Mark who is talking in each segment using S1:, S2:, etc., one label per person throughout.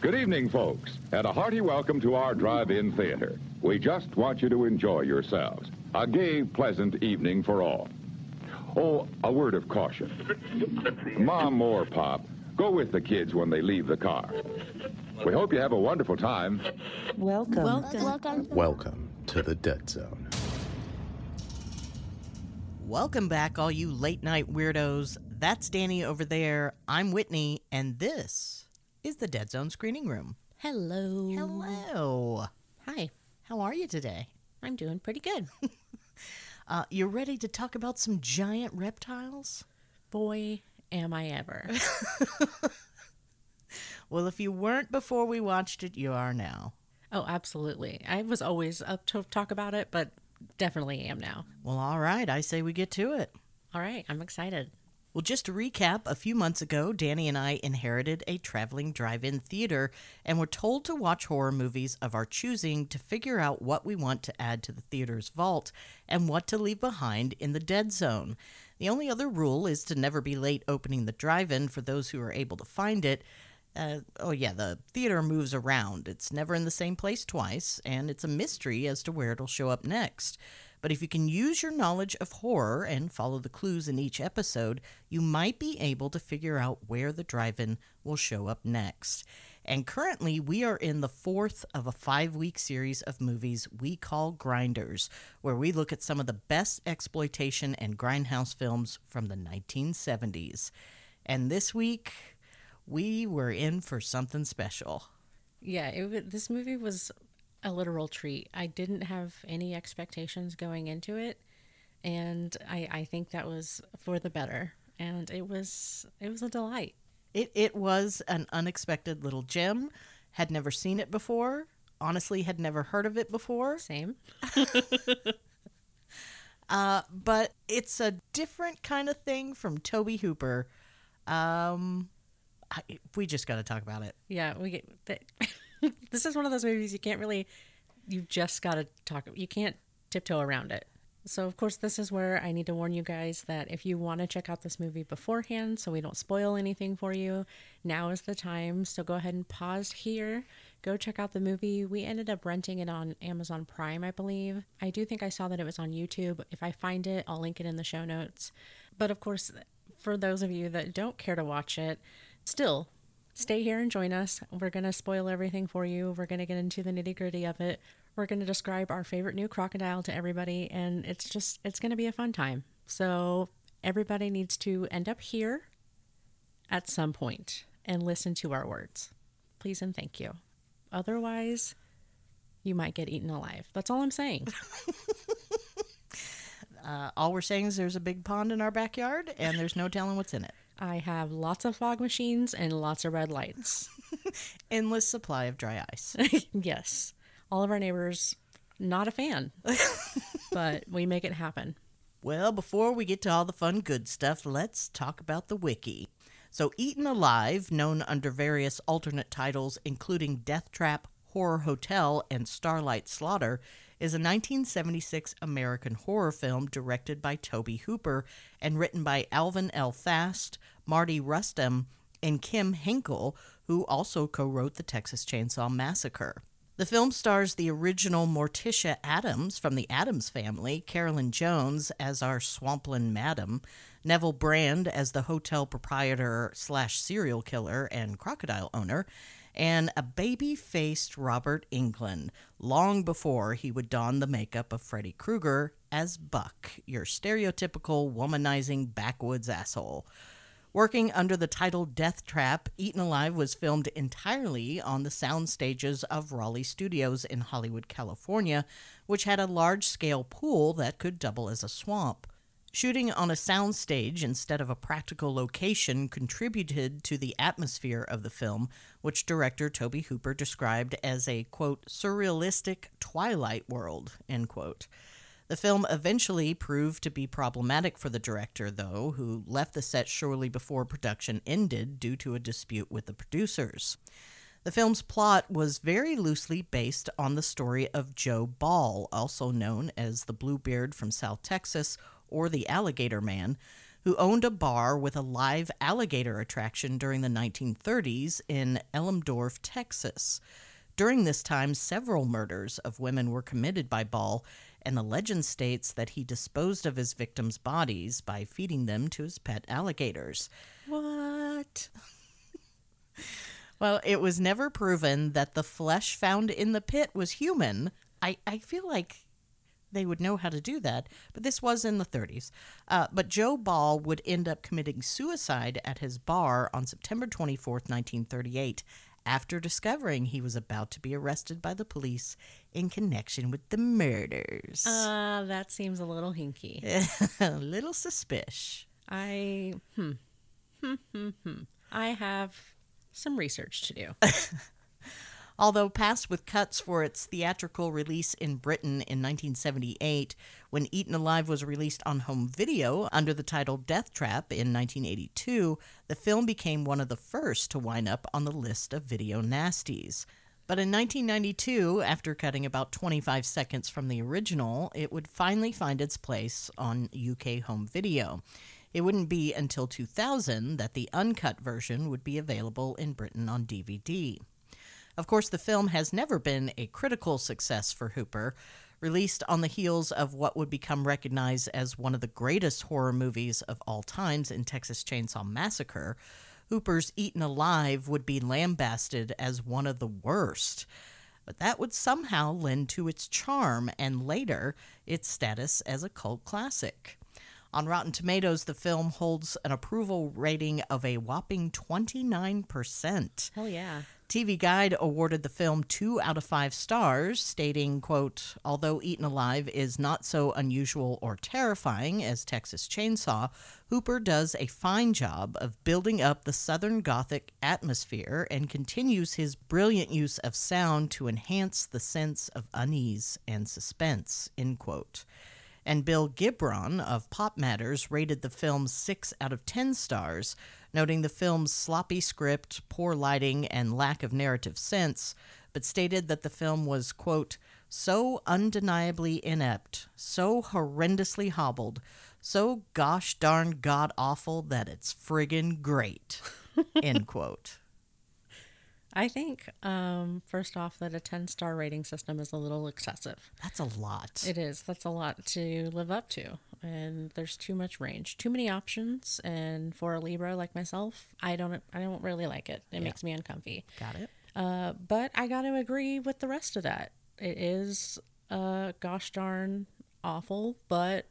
S1: Good evening, folks, and a hearty welcome to our drive-in theater. We just want you to enjoy yourselves. A gay, pleasant evening for all. Oh, a word of caution. Mom or Pop, go with the kids when they leave the car. We hope you have a wonderful time.
S2: Welcome.
S3: Welcome.
S4: Welcome.
S5: Welcome to the Dead Zone.
S6: Welcome back, all you late night weirdos. That's Danny over there. I'm Whitney, and this is the Dead Zone Screening Room.
S3: Hello.
S6: Hello.
S3: Hi.
S6: How are you today?
S3: I'm doing pretty good.
S6: Uh, you ready to talk about some giant reptiles?
S3: Boy, am I ever.
S6: Well, if you weren't before we watched it, you are now.
S3: oh, absolutely. I was always up to talk about it, but definitely am now.
S6: Well, all right. I say we get to it.
S3: All right, I'm excited.
S6: Well, just to recap, a few months ago, Danny and I inherited a traveling drive in theater and were told to watch horror movies of our choosing to figure out what we want to add to the theater's vault and what to leave behind in the dead zone. The only other rule is to never be late opening the drive in for those who are able to find it. Uh, oh, yeah, the theater moves around. It's never in the same place twice, and it's a mystery as to where it'll show up next. But if you can use your knowledge of horror and follow the clues in each episode, you might be able to figure out where the drive in will show up next. And currently, we are in the fourth of a five week series of movies we call Grinders, where we look at some of the best exploitation and grindhouse films from the 1970s. And this week, we were in for something special.
S3: Yeah, it, this movie was a literal treat. I didn't have any expectations going into it, and I, I think that was for the better. And it was it was a delight.
S6: It it was an unexpected little gem. Had never seen it before. Honestly, had never heard of it before.
S3: Same.
S6: Uh, but it's a different kind of thing from Tobe Hooper. Um, I, we just got to talk about it.
S3: Yeah, we get this is one of those movies you can't really you've just got to talk you can't tiptoe around it. So of course this is where I need to warn you guys that if you want to check out this movie beforehand so we don't spoil anything for you, now is the time. So go ahead and pause here. Go check out the movie. We ended up renting it on Amazon Prime, I believe. I do think I saw that it was on YouTube. If I find it, I'll link it in the show notes. But of course, for those of you that don't care to watch it, still stay here and join us. We're going to spoil everything for you. We're going to get into the nitty gritty of it. We're going to describe our favorite new crocodile to everybody, and it's just, it's going to be a fun time. So, everybody needs to end up here at some point and listen to our words. Please and thank you. Otherwise, you might get eaten alive. That's all I'm saying.
S6: Uh, all we're saying is there's a big pond in our backyard, and there's no telling what's in it.
S3: I have lots of fog machines and lots of red lights.
S6: Endless supply of dry ice.
S3: yes. All of our neighbors, not a fan, but we make it happen.
S6: Well, before we get to all the fun good stuff, let's talk about the wiki. So, Eaten Alive, known under various alternate titles, including Death Trap, Horror Hotel, and Starlight Slaughter, is a 1976 American horror film directed by Tobe Hooper and written by Alvin L. Fast, Mardi Rustam, and Kim Henkel, who also co wrote the Texas Chainsaw Massacre. The film stars the original Morticia Addams from the Addams family, Carolyn Jones as our swampland madam, Neville Brand as the hotel proprietor slash serial killer and crocodile owner, and a baby faced Robert Englund, long before he would don the makeup of Freddy Krueger as Buck, your stereotypical womanizing backwoods asshole. Working under the title Death Trap, Eaten Alive was filmed entirely on the sound stages of Raleigh Studios in Hollywood, California, which had a large scale pool that could double as a swamp. Shooting on a soundstage instead of a practical location contributed to the atmosphere of the film, which director Tobe Hooper described as a quote surrealistic twilight world end quote. The film eventually proved to be problematic for the director, though, who left the set shortly before production ended due to a dispute with the producers. The film's plot was very loosely based on the story of Joe Ball, also known as the Bluebeard from South Texas or the Alligator Man, who owned a bar with a live alligator attraction during the 1930s in Elmendorf, Texas. During this time, several murders of women were committed by Ball, and the legend states that he disposed of his victims' bodies by feeding them to his pet alligators.
S3: What?
S6: Well, it was never proven that the flesh found in the pit was human. I, I feel like they would know how to do that, but this was in the 30s. Uh, but Joe Ball would end up committing suicide at his bar on September 24th, 1938, after discovering he was about to be arrested by the police in connection with the murders.
S3: Uh, that seems a little hinky.
S6: a little suspicious.
S3: I hmm. Hmm, hmm, hmm. I have some research to do.
S6: Although passed with cuts for its theatrical release in Britain in 1978, when Eaten Alive was released on home video under the title Death Trap in 1982, the film became one of the first to wind up on the list of video nasties. But in 1992, after cutting about 25 seconds from the original, it would finally find its place on UK home video. It wouldn't be until 2000 that the uncut version would be available in Britain on DVD. Of course, the film has never been a critical success for Hooper. Released on the heels of what would become recognized as one of the greatest horror movies of all times in Texas Chainsaw Massacre, Hooper's Eaten Alive would be lambasted as one of the worst. But that would somehow lend to its charm and later its status as a cult classic. On Rotten Tomatoes, the film holds an approval rating of a whopping 29%.
S3: Hell yeah.
S6: TV Guide awarded the film two out of five stars, stating, quote, although Eaten Alive is not so unusual or terrifying as Texas Chainsaw, Hooper does a fine job of building up the Southern Gothic atmosphere and continues his brilliant use of sound to enhance the sense of unease and suspense, end quote and Bill Gibron of PopMatters rated the film 6 out of 10 stars, noting the film's sloppy script, poor lighting, and lack of narrative sense, but stated that the film was, quote, so undeniably inept, so horrendously hobbled, so gosh darn god awful that it's friggin' great, end quote.
S3: I think, um, first off, that a 10 star rating system is a little excessive.
S6: That's a lot.
S3: It is. That's a lot to live up to. And there's too much range, too many options. And for a Libra like myself, I don't, I don't really like it. It makes me uncomfy.
S6: Got it.
S3: Uh, but I got to agree with the rest of that. It is, uh, gosh darn awful, but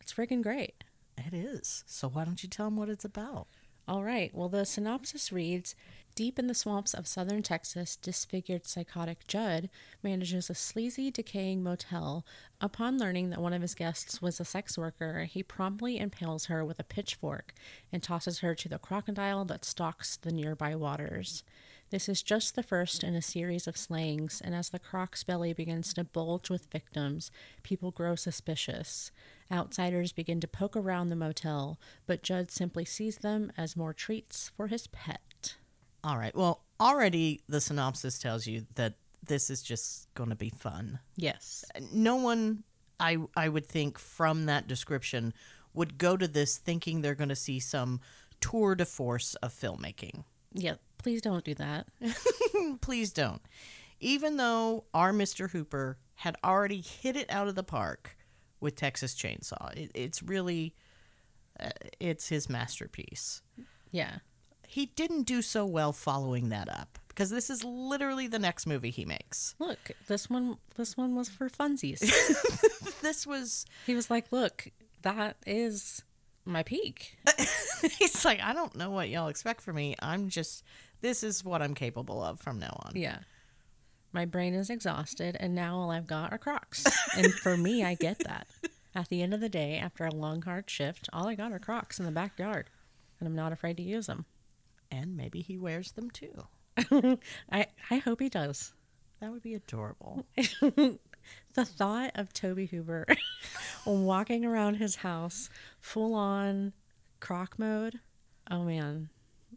S3: it's freaking great.
S6: It is. So why don't you tell them what it's about?
S3: All right. Well, the synopsis reads Deep in the swamps of southern Texas, disfigured psychotic Judd manages a sleazy, decaying motel. Upon learning that one of his guests was a sex worker, he promptly impales her with a pitchfork and tosses her to the crocodile that stalks the nearby waters. This is just the first in a series of slayings, and as the croc's belly begins to bulge with victims, people grow suspicious. Outsiders begin to poke around the motel, but Judd simply sees them as more treats for his pet.
S6: All right. Well, already the synopsis tells you that this is just going to be fun.
S3: Yes.
S6: No one, I I would think, from that description, would go to this thinking they're going to see some tour de force of filmmaking.
S3: Yeah, please don't do that.
S6: Please don't. Even though our Mr. Hooper had already hit it out of the park with Texas Chainsaw, it, it's really, uh, it's his masterpiece.
S3: Yeah.
S6: He didn't do so well following that up because this is literally the next movie he makes.
S3: Look, this one this one was for funsies.
S6: This was
S3: he was like, "Look, that is my peak."
S6: he's like, I don't know what y'all expect from me. I'm just this is what I'm capable of from now on.
S3: Yeah. My brain is exhausted and now all I've got are Crocs. and for me, I get that. At the end of the day, after a long hard shift, all I got are Crocs in the backyard, and I'm not afraid to use them.
S6: And maybe he wears them too.
S3: I I hope he does.
S6: That would be adorable.
S3: The thought of Toby Hoover walking around his house full on croc mode. Oh man,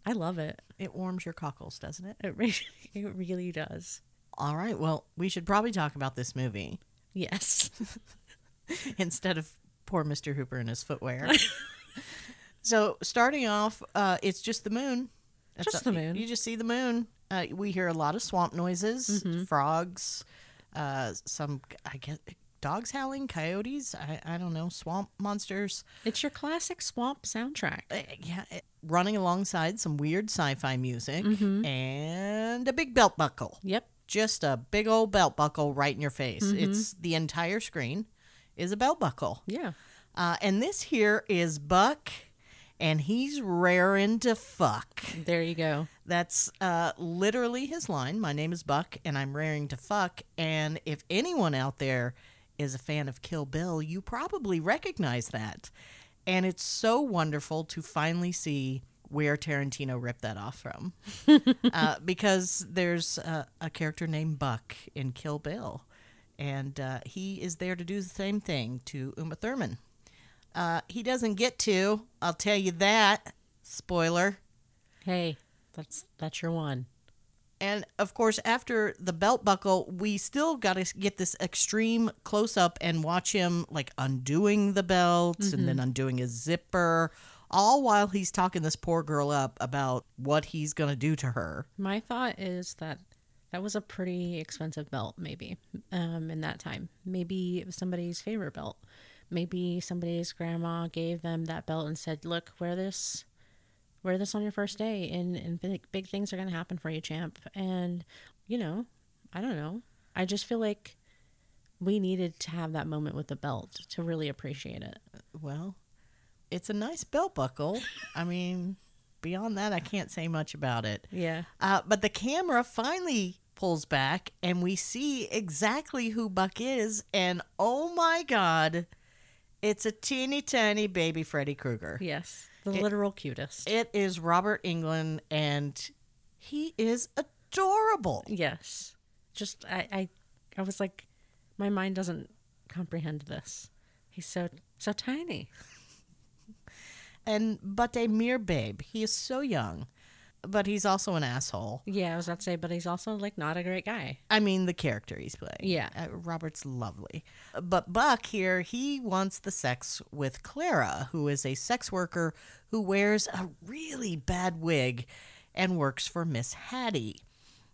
S3: I love it.
S6: It warms your cockles, doesn't it?
S3: It really, it really does.
S6: All right. Well, we should probably talk about this movie
S3: Yes.
S6: instead of poor Mr. Hooper and his footwear. So starting off, uh, it's just the moon.
S3: Just
S6: all-
S3: the moon.
S6: You just see the moon. Uh, we hear a lot of swamp noises,
S3: Mm-hmm.
S6: frogs, uh, some I guess dogs howling, coyotes. I, I don't know, swamp monsters.
S3: It's your classic swamp soundtrack.
S6: Uh, yeah, it- running alongside some weird sci-fi music
S3: Mm-hmm.
S6: and a big belt buckle.
S3: Yep.
S6: Just a big old belt buckle right in your face.
S3: Mm-hmm.
S6: It's the entire screen is a belt buckle.
S3: Yeah.
S6: Uh, and this here is Buck, and he's raring to fuck.
S3: There you go.
S6: That's uh, literally his line. My name is Buck, and I'm raring to fuck. And if anyone out there is a fan of Kill Bill, you probably recognize that. And it's so wonderful to finally see where Tarantino ripped that off from. uh, because there's uh, a character named Buck in Kill Bill, and uh, he is there to do the same thing to Uma Thurman. Uh, he doesn't get to, I'll tell you that. Spoiler.
S3: Hey, that's that's your one.
S6: And of course, after the belt buckle, we still got to get this extreme close up and watch him like undoing the belt and then undoing his zipper, all while he's talking this poor girl up about what he's going to do to her.
S3: My thought is that that was a pretty expensive belt, maybe, um, in that time. Maybe it was somebody's favorite belt. Maybe somebody's grandma gave them that belt and said, "Look, wear this, wear this on your first day, and and big big things are gonna happen for you, champ." And you know, I don't know. I just feel like we needed to have that moment with the belt to really appreciate it.
S6: Well, it's a nice belt buckle. I mean, beyond that, I can't say much about it.
S3: Yeah.
S6: Uh, but the camera finally pulls back and we see exactly who Buck is. And oh my God, it's a teeny tiny baby Freddy Krueger.
S3: Yes. The literal cutest.
S6: It is Robert Englund and he is adorable.
S3: Yes. Just I, I I was like my mind doesn't comprehend this. He's so so tiny.
S6: And but a mere babe. He is so young, but he's also an asshole.
S3: Yeah, I was about to say, but he's also like not a great guy.
S6: I mean, the character he's playing.
S3: Yeah.
S6: Uh, Robert's lovely. But Buck here, he wants the sex with Clara, who is a sex worker who wears a really bad wig and works for Miss Hattie.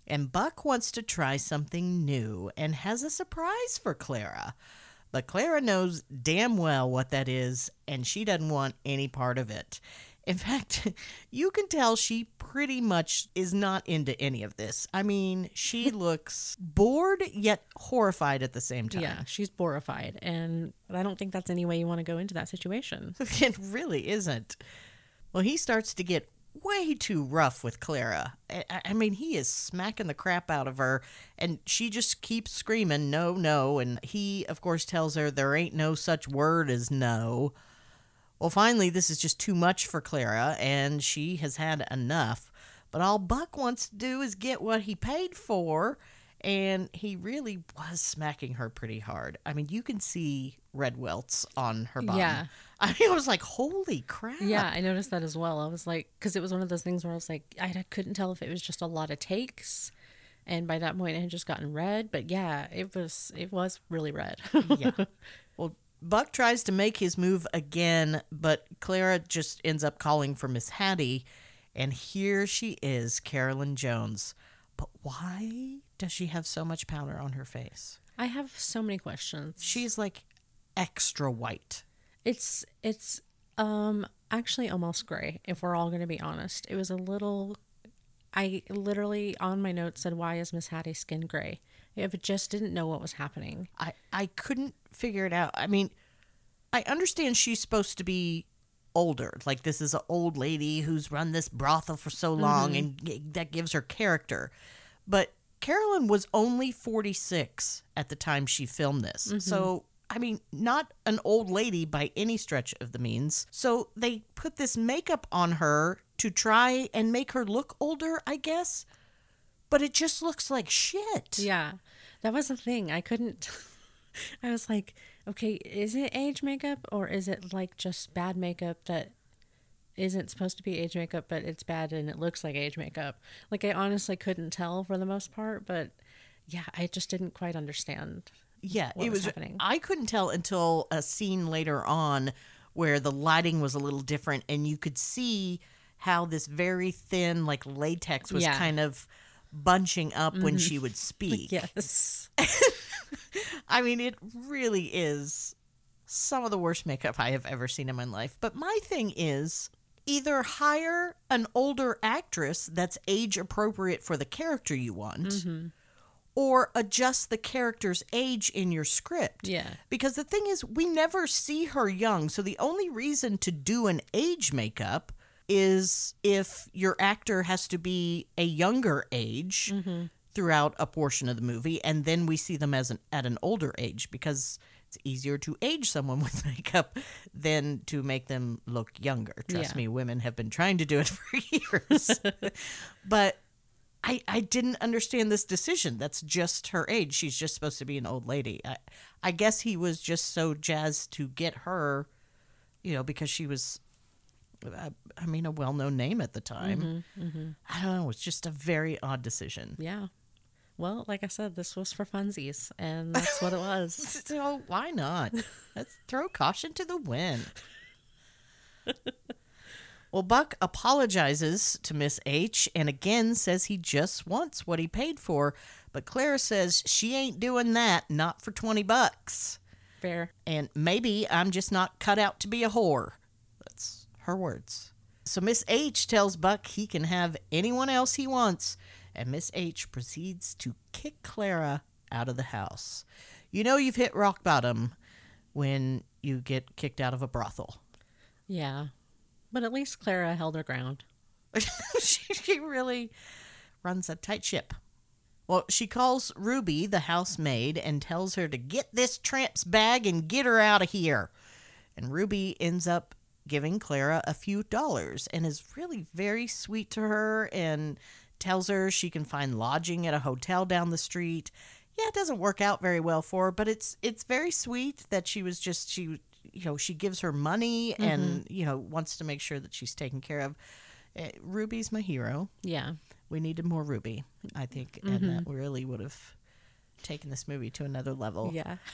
S6: And Buck wants to try something new and has a surprise for Clara. But Clara knows damn well what that is, and she doesn't want any part of it. In fact, you can tell she pretty much is not into any of this. I mean, she looks bored yet horrified at the same time.
S3: Yeah, she's borified, and I don't think that's any way you want to go into that situation.
S6: it really isn't. Well, he starts to get way too rough with Clara. I, I mean, he is smacking the crap out of her, and she just keeps screaming, no, no. And he, of course, tells her there ain't no such word as no. Well, finally, this is just too much for Clara, and she has had enough. But all Buck wants to do is get what he paid for, and he really was smacking her pretty hard. I mean, you can see red welts on her body.
S3: Yeah.
S6: I mean, I was like, holy crap.
S3: Yeah, I noticed that as well. I was like, because it was one of those things where I was like, I couldn't tell if it was just a lot of takes, and by that point it had just gotten red. But yeah, it was it was really red.
S6: yeah. Well, Buck tries to make his move again, but Clara just ends up calling for Miss Hattie, and here she is, Carolyn Jones. But why does she have so much powder on her face?
S3: I have so many questions.
S6: She's like extra white.
S3: It's it's um actually almost gray if we're all going to be honest. It was a little I literally on my notes said why is Miss Hattie's skin gray? If it just didn't know what was happening.
S6: I I couldn't figure it out. I mean, I understand she's supposed to be older. Like this is an old lady who's run this brothel for so long mm-hmm. and that gives her character. But Carolyn was only 46 at the time she filmed this. Mm-hmm. So, I mean, not an old lady by any stretch of the means. So, they put this makeup on her to try and make her look older, I guess. But it just looks like shit.
S3: Yeah. That was the thing. I couldn't I was like, okay, is it age makeup or is it like just bad makeup that isn't supposed to be age makeup but it's bad and it looks like age makeup? Like I honestly couldn't tell for the most part, but yeah, I just didn't quite understand.
S6: Yeah,
S3: what
S6: it
S3: was
S6: was.
S3: happening.
S6: I couldn't tell until a scene later on where the lighting was a little different and you could see how this very thin like latex was
S3: Yeah.
S6: kind of bunching up when mm-hmm. she would speak.
S3: Yes.
S6: I mean, it really is some of the worst makeup I have ever seen in my life. But my thing is either hire an older actress that's age appropriate for the character you want, mm-hmm. or adjust the character's age in your script.
S3: Yeah.
S6: Because the thing is, we never see her young. So the only reason to do an age makeup is if your actor has to be a younger age mm-hmm. throughout a portion of the movie, and then we see them as an at an older age because it's easier to age someone with makeup than to make them look younger. Trust
S3: Yeah.
S6: me, women have been trying to do it for years. but I, I didn't understand this decision. That's just her age. She's just supposed to be an old lady. I, I guess he was just so jazzed to get her, you know, because she was, I, I mean, a well known name at the time. Mm-hmm, mm-hmm. I don't know. It's just a very odd decision.
S3: Yeah. Well, like I said, this was for funsies, and that's what it was.
S6: So why not? Let's throw caution to the wind. well, Buck apologizes to Miss H and again says he just wants what he paid for, but Clara says she ain't doing that, not for 20 bucks.
S3: Fair.
S6: And maybe I'm just not cut out to be a whore. Her words. So Miss H tells Buck he can have anyone else he wants, and Miss H proceeds to kick Clara out of the house. You know you've hit rock bottom when you get kicked out of a brothel.
S3: Yeah. But at least Clara held her ground.
S6: she, she really runs a tight ship. Well, she calls Ruby, the housemaid, and tells her to get this tramp's bag and get her out of here. And Ruby ends up giving Clara a few dollars and is really very sweet to her and tells her she can find lodging at a hotel down the street. Yeah, it doesn't work out very well for her, but it's it's very sweet that she was just she you know, she gives her money and you know wants to make sure that she's taken care of. Uh, Ruby's my hero.
S3: Yeah.
S6: We needed more Ruby, I think, and that really would have taken this movie to another level.
S3: Yeah.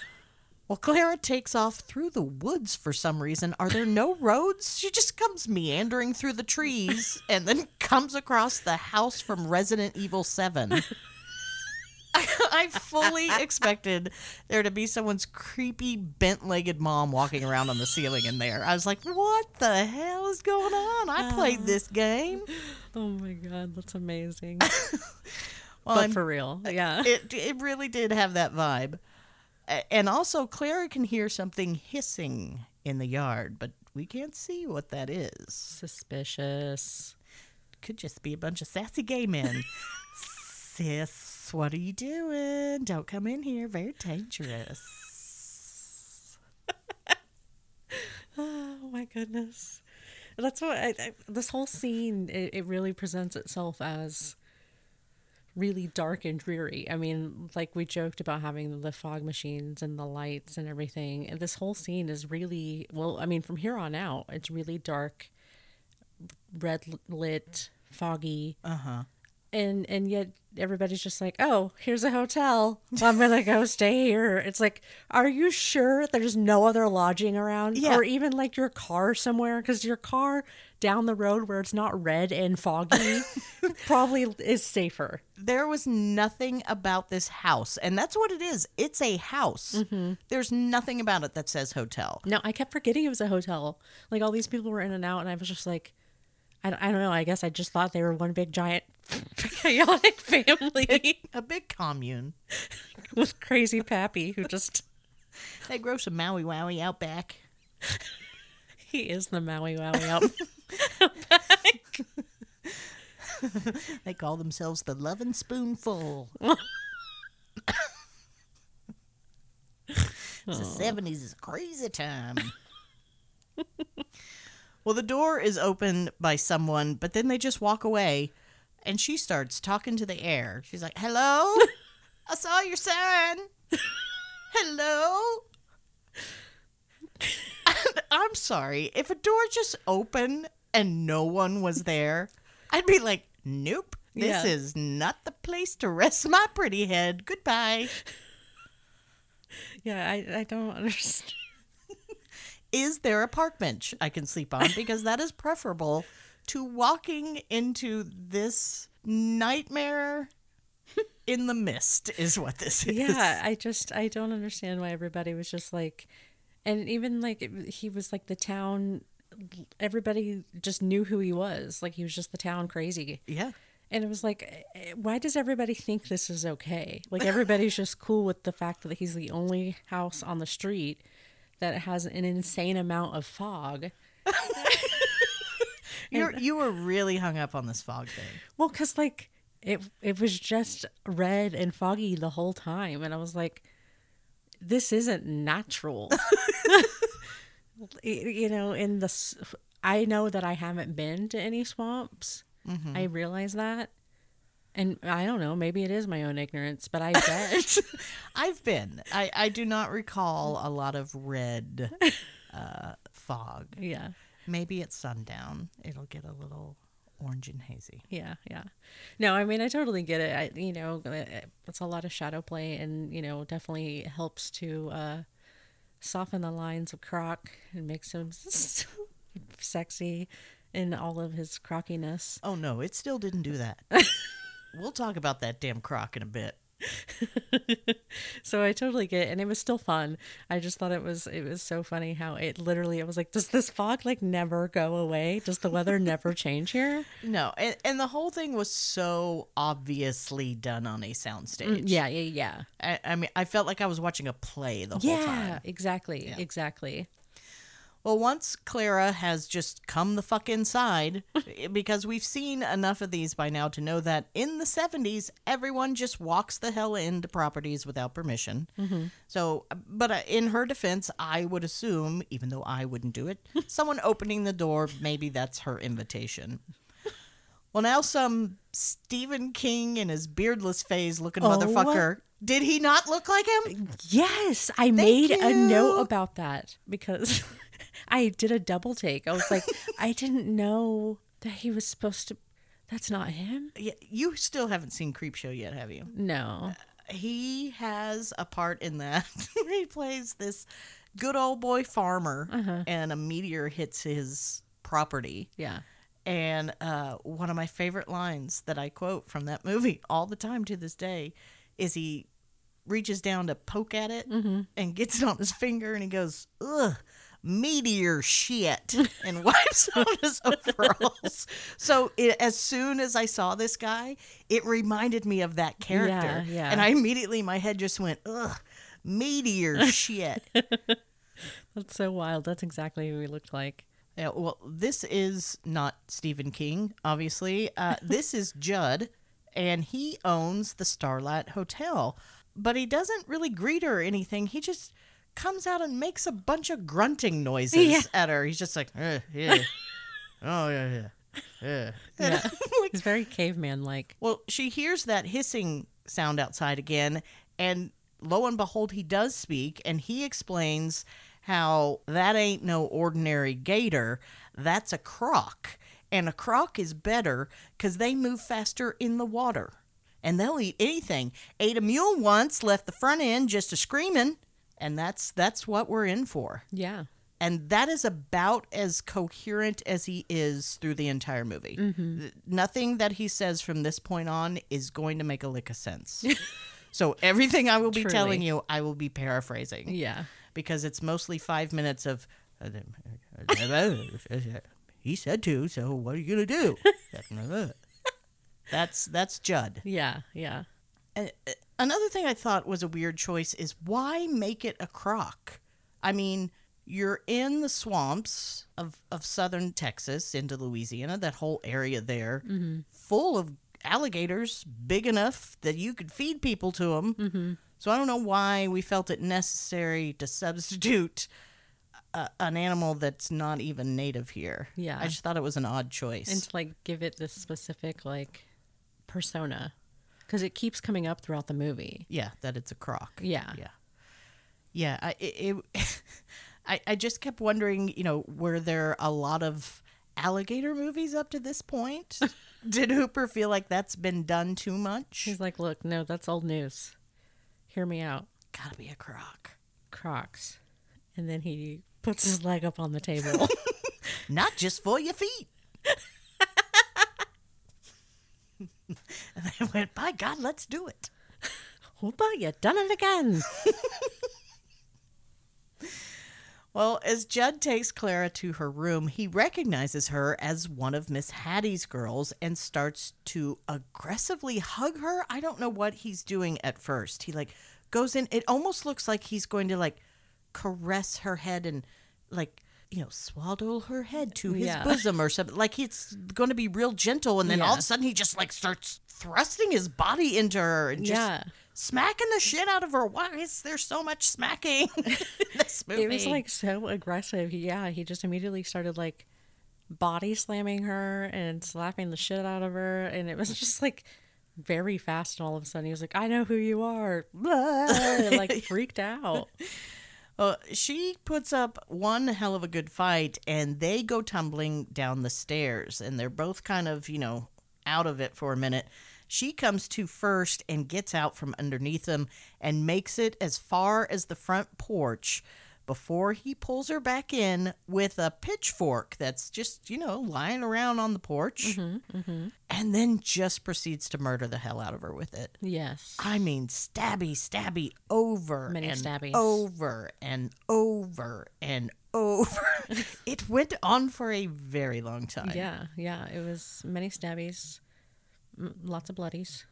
S6: Well, Clara takes off through the woods for some reason. Are there no roads? She just comes meandering through the trees and then comes across the house from Resident Evil 7. I fully expected there to be someone's creepy bent legged mom walking around on the ceiling in there. I was like, what the hell is going on? I played uh, this game.
S3: Oh my god, that's amazing.
S6: Well,
S3: but
S6: I'm-
S3: for real. Yeah.
S6: it it really did have that vibe. And also, Clara can hear something hissing in the yard, but we can't see what that is.
S3: Suspicious.
S6: Could just be a bunch of sassy gay men. Sis, what are you doing? Don't come in here. Very dangerous.
S3: Oh my goodness. That's what I, I, this whole scene it, it really presents itself as really dark and dreary. I mean, like we joked about having the fog machines and the lights and everything. And this whole scene is really well, I mean, from here on out, it's really dark, red lit, foggy.
S6: Uh-huh.
S3: And and yet everybody's just like, "Oh, here's a hotel. I'm going to go stay here." It's like, "Are you sure there's no other lodging around
S6: Yeah.
S3: or even like your car somewhere cuz your car down the road where it's not red and foggy probably is safer."
S6: There was nothing about this house, and that's what it is. It's a house. Mm-hmm. There's nothing about it that says hotel.
S3: No, I kept forgetting it was a hotel. Like all these people were in and out and I was just like I don't, I don't know. I guess I just thought they were one big giant chaotic family
S6: A big commune.
S3: with crazy Pappy who just
S6: They grow some Maui Wowie out back.
S3: He is the Maui Wowie out.
S6: They call themselves the Lovin' Spoonful. the seventies is a crazy time. well, the door is opened by someone, but then they just walk away, and she starts talking to the air. She's like, "Hello, I saw your sign. Hello." I'm sorry if a door just opened and no one was there. I'd be like, "Nope, this
S3: Yeah.
S6: is not the place to rest my pretty head. Goodbye."
S3: yeah, I, I don't understand.
S6: is there a park bench I can sleep on? Because that is preferable to walking into this nightmare in the mist, is what this is.
S3: yeah i just i don't understand why everybody was just like and even like it- he was like the town everybody just knew who he was. Like he was just the town crazy.
S6: Yeah.
S3: and it was like eh, why does everybody think this is okay? Like everybody's just cool with the fact that he's the only house on the street that has an insane amount of fog.
S6: You're, you were really hung up on this fog thing.
S3: well because like it it was just red and foggy the whole time. And i was like this isn't natural. You know in the I know that i haven't been to any swamps. I realize that. And i don't know maybe it is my own ignorance but i bet.
S6: I've been. I, I do not recall a lot of red uh, fog.
S3: yeah.
S6: Maybe at sundown. It'll get a little orange and hazy.
S3: yeah yeah no i mean i totally get it I, you know uh, it's a lot of shadow play and you know definitely helps to uh soften the lines of croc and makes him sexy in all of his crockiness
S6: Oh no, it still didn't do that. we'll talk about that damn croc in a bit.
S3: so i totally get it and it was still fun i just thought it was it was so funny how it literally it was like does this fog like never go away does the weather never change here
S6: No, and, and the whole thing was so obviously done on a soundstage.
S3: Mm, yeah yeah yeah
S6: I, I mean, I felt like I was watching a play the whole time.
S3: yeah
S6: time.
S3: exactly exactly
S6: Well, once Clara has just come the fuck inside, because we've seen enough of these by now to know that in the 70s, everyone just walks the hell into properties without permission. So, but uh, in her defense, I would assume, even though I wouldn't do it, someone opening the door, maybe that's her invitation. Well, now some Stephen King in his beardless phase looking
S3: Oh.
S6: motherfucker. Did he not look like him?
S3: Yes, I made a note about that because I did a double take. I was like, I didn't know that he was supposed to. That's not him.
S6: Yeah, you still haven't seen Creepshow yet, have you?
S3: No.
S6: Uh, he has a part in that he plays this good old boy farmer uh-huh. and a meteor hits his property
S3: Yeah.
S6: and uh, one of my favorite lines that i quote from that movie all the time to this day is he reaches down to poke at it mm-hmm. and gets it on his finger and he goes ugh meteor shit and wipes on his overalls so it, as soon as i saw this guy it reminded me of that character
S3: Yeah, yeah.
S6: and i immediately my head just went ugh meteor shit
S3: That's so wild. That's exactly who he looked like.
S6: Yeah, well, this is not Stephen King, obviously. Uh, this is Judd, and he owns the Starlight Hotel. But he doesn't really greet her or anything. He just comes out and makes a bunch of grunting noises
S3: Yeah.
S6: at her. He's just like, eh, yeah. oh, yeah, yeah. Yeah.
S3: Yeah.
S6: Like,
S3: He's very caveman like.
S6: well, she hears that hissing sound outside again, and lo and behold, he does speak, and he explains how that ain't no ordinary gator, that's a croc. And a croc is better because they move faster in the water. And they'll eat anything. Ate a mule once, left the front end just a screaming, and that's that's what we're in for.
S3: Yeah.
S6: And that is about as coherent as he is through the entire movie. Mm-hmm. Th- Nothing that he says from this point on is going to make a lick of sense. so everything I will be telling you, I will be paraphrasing
S3: Yeah.
S6: because it's mostly five minutes of. he said to, so what are you gonna do? that's that's Judd.
S3: Yeah. Yeah.
S6: Uh, uh, another thing I thought was a weird choice is why make it a croc? I mean, you're in the swamps of, of southern Texas into Louisiana, that whole area there, full of alligators big enough that you could feed people to them. Mm-hmm. So I don't know why we felt it necessary to substitute a, an animal that's not even native here.
S3: Yeah.
S6: I just thought it was an odd choice.
S3: And to like give it this specific like persona because it keeps coming up throughout the movie.
S6: Yeah, that it's a croc.
S3: Yeah.
S6: Yeah. Yeah. I, it, it I, I just kept wondering, you know, were there a lot of alligator movies up to this point? Did Hooper feel like that's been done too much?
S3: He's like, look, no, that's old news. Hear me out.
S6: Gotta be a croc.
S3: Crocs. And then he puts his leg up on the table.
S6: Not just for your feet. and I went, by God, let's do it.
S3: Hoopa, you done it again.
S6: Well, as Judd takes Clara to her room, he recognizes her as one of Miss Hattie's girls and starts to aggressively hug her. I don't know what he's doing at first. He like goes in. It almost looks like he's going to like caress her head and like you know swaddle her head to his
S3: Yeah.
S6: bosom or something. Like it's going to be real gentle, and then all of a sudden he just like starts thrusting his body into her and just
S3: Yeah.
S6: smacking the shit out of her. Why is there so much smacking in this movie?
S3: It was like so aggressive. Yeah, he just immediately started like body slamming her and slapping the shit out of her, and it was just like very fast. And all of a sudden, he was like, "I know who you are," and, like freaked out.
S6: Uh, she puts up one hell of a good fight, and they go tumbling down the stairs, and they're both kind of, you know, out of it for a minute. She comes to first and gets out from underneath them and makes it as far as the front porch before he pulls her back in with a pitchfork that's just, you know, lying around on the porch. Mm-hmm, mm-hmm. And then just proceeds to murder the hell out of her with it.
S3: Yes.
S6: I mean, stabby, stabby, over
S3: Many
S6: and
S3: stabbies.
S6: over and over and over. it went on for a very long time.
S3: Yeah, yeah. It was many stabbies, lots of bloodies.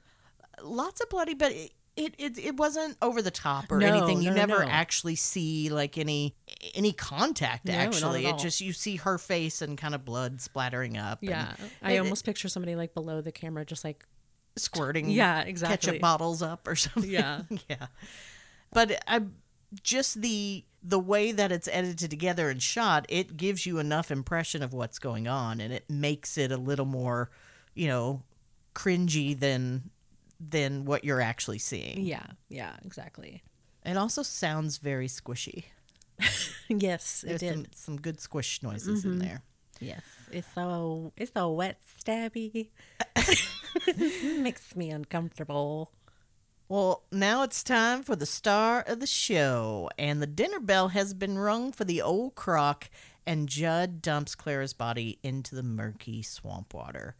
S6: lots of bloody, but it it, it, it wasn't over the top or
S3: No,
S6: anything. You
S3: no,
S6: never
S3: no.
S6: actually see like any any contact. Actually, it just you see her face and kind of blood splattering up. and
S3: Yeah, I
S6: it-
S3: almost picture somebody like below the camera, just like
S6: squirting
S3: Yeah, exactly.
S6: ketchup bottles up or something.
S3: Yeah.
S6: yeah. But I just the the way that it's edited together and shot, it gives you enough impression of what's going on and it makes it a little more, you know, cringy than than what you're actually seeing.
S3: yeah, yeah, exactly.
S6: It also sounds very squishy.
S3: yes, it
S6: There's
S3: did.
S6: some, some good squish noises in there.
S3: Yes, it's so it's so wet, stabby. Makes me uncomfortable.
S6: Well, now it's time for the star of the show, and the dinner bell has been rung for the old croc, and Judd dumps Clara's body into the murky swamp water.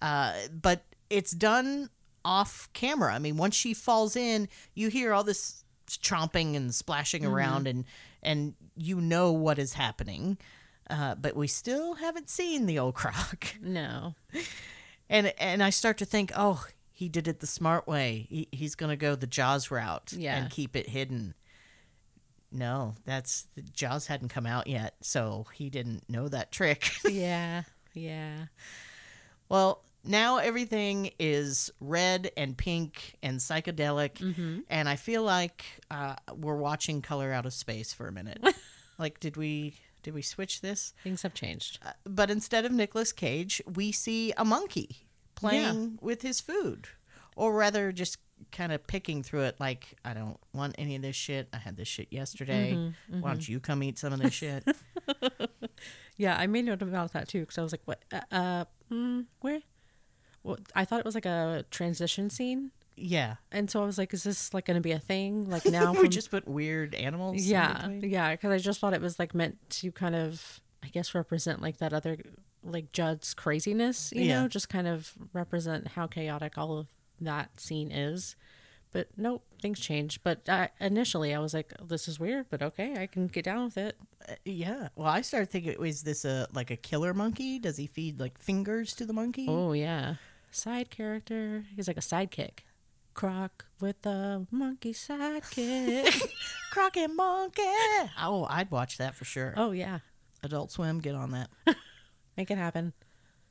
S6: Uh, but it's done off camera. I mean, once she falls in, you hear all this chomping and splashing around, and and you know what is happening. Uh, but we still haven't seen the old croc.
S3: No,
S6: And and I start to think, oh, he did it the smart way. He, he's going to go the Jaws route
S3: Yeah.
S6: and keep it hidden. No, that's the Jaws hadn't come out yet, so he didn't know that trick.
S3: yeah, yeah,
S6: well, now everything is red and pink and psychedelic,
S3: Mm-hmm.
S6: and I feel like uh, we're watching Color Out of Space for a minute. like, did we did we switch this?
S3: things have changed.
S6: Uh, but instead of Nicolas Cage, we see a monkey playing with his food, or rather, just kind of picking through it. Like, I don't want any of this shit. I had this shit yesterday.
S3: Mm-hmm,
S6: Why don't you come eat some of this shit?
S3: Yeah, I made note about that too because I was like, "What? Uh, uh mm, where?" Well, I thought it was like a transition scene,
S6: yeah,
S3: and so I was like, "Is this like going to be a thing? Like now?"
S6: we
S3: from-
S6: just put weird animals.
S3: yeah, yeah, because I just thought it was like meant to kind of, I guess, represent like that other, like Judd's craziness. You
S6: Yeah.
S3: know, just kind of represent how chaotic all of that scene is. But nope, things changed. But uh, initially, I was like, "This is weird," but okay, I can get down with it.
S6: Uh, yeah. Well, I started thinking, is this a like a killer monkey? Does he feed like fingers to the monkey?
S3: Oh yeah, side character. He's like a sidekick. Croc with a monkey sidekick.
S6: Croc and monkey. Oh, I'd watch that for sure.
S3: oh yeah,
S6: Adult Swim, get on that.
S3: make it happen.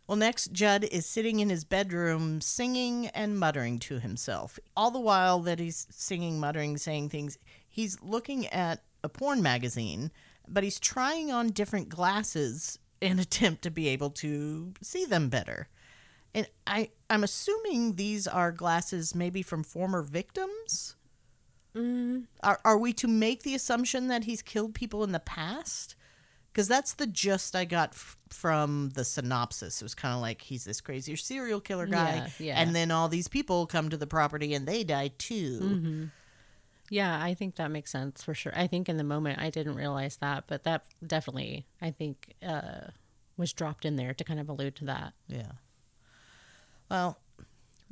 S6: Well, next, Judd is sitting in his bedroom singing and muttering to himself. All the while that he's singing, muttering, saying things, he's looking at a porn magazine, but he's trying on different glasses in attempt to be able to see them better. And I, I'm assuming these are glasses maybe from former victims. Are, are we to make the assumption that he's killed people in the past? Because that's the gist I got f- from the synopsis. It was kind of like he's this crazy serial killer guy,
S3: Yeah, yeah.
S6: and then all these people come to the property and they die too.
S3: Yeah, I think that makes sense for sure. I think in the moment I didn't realize that, but that definitely I think uh, was dropped in there to kind of allude to that.
S6: Yeah. Well,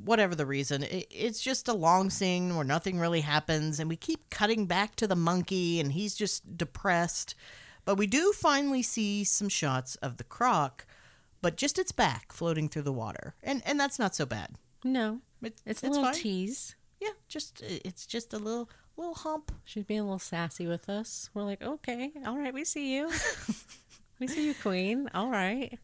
S6: whatever the reason, it, it's just a long scene where nothing really happens, and we keep cutting back to the monkey, and he's just depressed. But we do finally see some shots of the croc, but just its back floating through the water, and and that's not so bad.
S3: No,
S6: It,
S3: it's a little
S6: fine.
S3: tease.
S6: Yeah, just it's just a little little hump.
S3: She's being a little sassy with us. We're like, okay, all right, we see you. we see you, Queen. All right.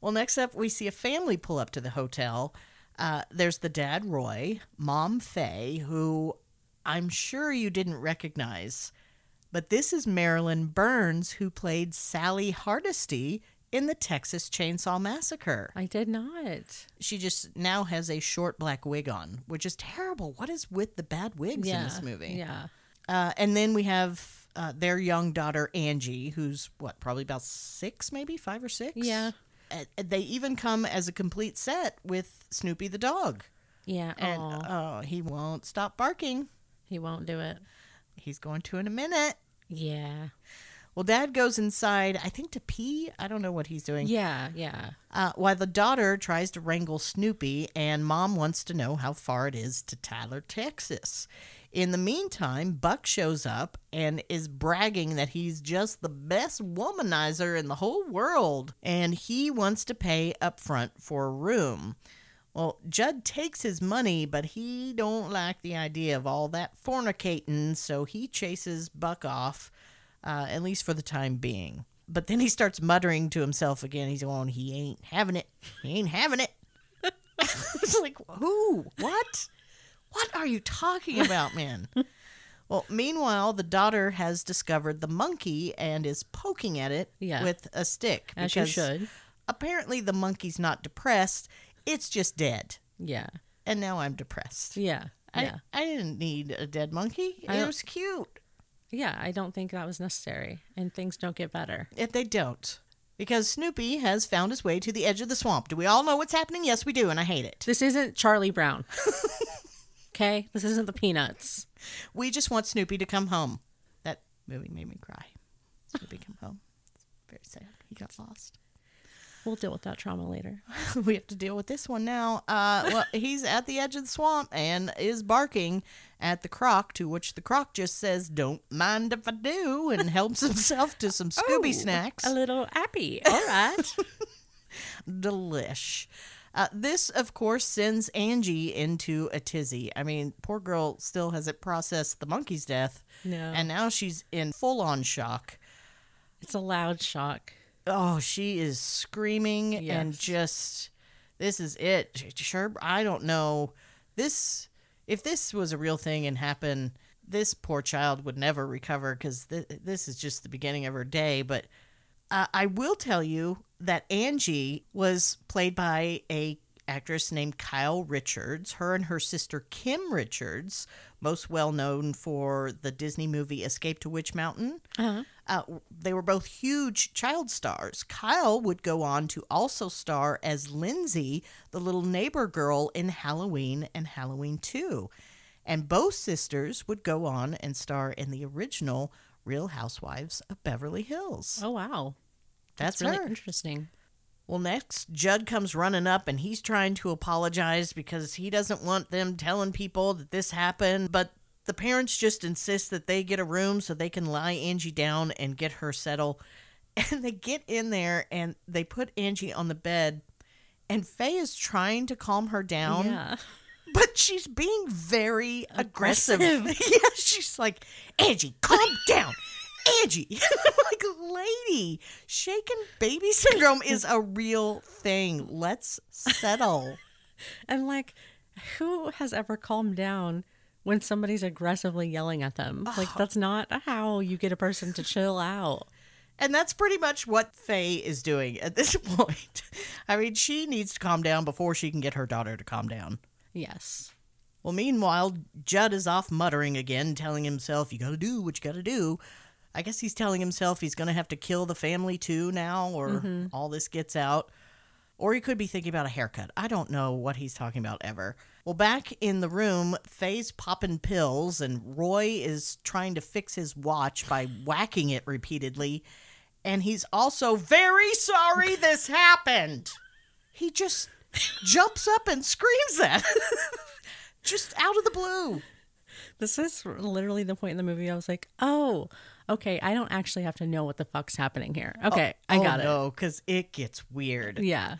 S6: Well, next up, we see a family pull up to the hotel. Uh, there's the dad, Roy, mom, Faye, who I'm sure you didn't recognize, but this is Marilyn Burns, who played Sally Hardesty in the Texas Chainsaw Massacre.
S3: I did not.
S6: She just now has a short black wig on, which is terrible. What is with the bad wigs
S3: yeah.
S6: in this movie?
S3: Yeah.
S6: Uh, and then we have uh, their young daughter, Angie, who's what, probably about six, maybe five or six?
S3: Yeah.
S6: Uh, they even come as a complete set with Snoopy the dog.
S3: Yeah.
S6: And
S3: Aw,
S6: oh, he won't stop barking.
S3: he won't do it.
S6: He's going to in a minute.
S3: Yeah.
S6: Well, dad goes inside, I think to pee. I don't know what he's doing.
S3: Yeah. Yeah.
S6: Uh, while the daughter tries to wrangle Snoopy, and mom wants to know how far it is to Tyler, Texas. In the meantime, Buck shows up and is bragging that he's just the best womanizer in the whole world, and he wants to pay up front for a room. Well, Judd takes his money, but he don't like the idea of all that fornicating, so he chases Buck off, uh, at least for the time being. But then he starts muttering to himself again. He's going, "He ain't having it. He ain't having it." it's like, who? What? What are you talking about, man? well, meanwhile, the daughter has discovered the monkey and is poking at it
S3: Yeah.
S6: with a stick.
S3: As you
S6: because
S3: should.
S6: Apparently, the monkey's not depressed; it's just dead.
S3: Yeah.
S6: And now I'm depressed.
S3: Yeah. Yeah.
S6: I, I didn't need a dead monkey.
S3: I
S6: It was cute.
S3: yeah. I don't think that was necessary, and things don't get better.
S6: If they don't. Because Snoopy has found his way to the edge of the swamp. Do we all know what's happening? Yes, we do, and I hate it.
S3: This isn't Charlie Brown. okay, this isn't the Peanuts.
S6: We just want Snoopy to come home. That movie made me cry. Snoopy come home. It's very sad. He got lost.
S3: We'll deal with that trauma later.
S6: we have to deal with this one now. Uh, well, he's at the edge of the swamp and is barking at the croc, to which the croc just says, Don't mind if I do, and helps himself to some Scooby snacks.
S3: A little appy. All right.
S6: delish. Uh, this, of course, sends Angie into a tizzy. I mean, poor girl still hasn't processed the monkey's death.
S3: No.
S6: And now she's in full on shock.
S3: it's a loud shock.
S6: Oh, she is screaming and just, this is it. Sure, I don't know. This, if this was a real thing and happened, this poor child would never recover because th- this is just the beginning of her day. But uh, I will tell you that Angie was played by a actress named Kyle Richards. Her and her sister Kim Richards, most well known for the Disney movie Escape to Witch Mountain.
S3: Uh-huh.
S6: Uh, they were both huge child stars. Kyle would go on to also star as Lindsay, the little neighbor girl in Halloween and Halloween 2. And both sisters would go on and star in the original Real Housewives of Beverly Hills.
S3: Oh wow.
S6: That's
S3: really
S6: her.
S3: interesting.
S6: Well, next, Judd comes running up and he's trying to apologize because he doesn't want them telling people that this happened. But the parents just insist that they get a room so they can lie Angie down and get her settled. And they get in there and they put Angie on the bed. And Faye is trying to calm her down,
S3: Yeah.
S6: but she's being very aggressive.
S3: Aggressive.
S6: yeah, she's like, Angie, calm down. Angie. Like, lady, shaken baby syndrome is a real thing. Let's settle.
S3: And like, who has ever calmed down when somebody's aggressively yelling at them? Like, that's not how you get a person to chill out.
S6: And that's pretty much what Faye is doing at this point. I mean, she needs to calm down before she can get her daughter to calm down.
S3: Yes.
S6: Well, meanwhile, Judd is off muttering again, telling himself, You gotta do what you gotta do. I guess he's telling himself he's gonna have to kill the family too now, or mm-hmm. all this gets out. Or he could be thinking about a haircut. I don't know what he's talking about ever. Well, back in the room, Faye's popping pills, and Roy is trying to fix his watch by whacking it repeatedly. And he's also very sorry this happened. He just jumps up and screams that. just out of the blue.
S3: This is literally the point in the movie I was like, oh, okay, I don't actually have to know what the fuck's happening here. Oh, okay, I
S6: oh,
S3: got it.
S6: No, because it gets weird.
S3: Yeah.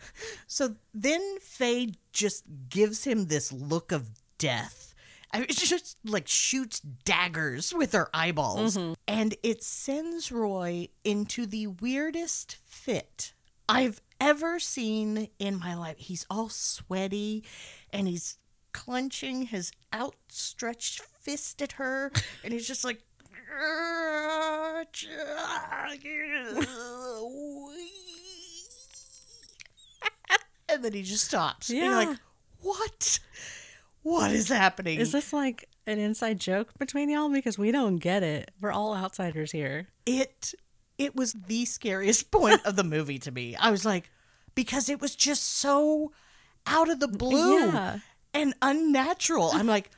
S6: So then Faye just gives him this look of death. I mean, it's just like shoots daggers with her eyeballs. Mm-hmm. And it sends Roy into the weirdest fit I've ever seen in my life. He's all sweaty and he's clenching his outstretched fist at her. And he's just like, and then he just stops. And you're
S3: Yeah.
S6: like, what? What is happening?
S3: Is this like an inside joke between y'all? Because we don't get it. We're all outsiders here.
S6: it it was the scariest point of the movie to me. I was like, because it was just so out of the blue
S3: Yeah.
S6: and unnatural. I'm like,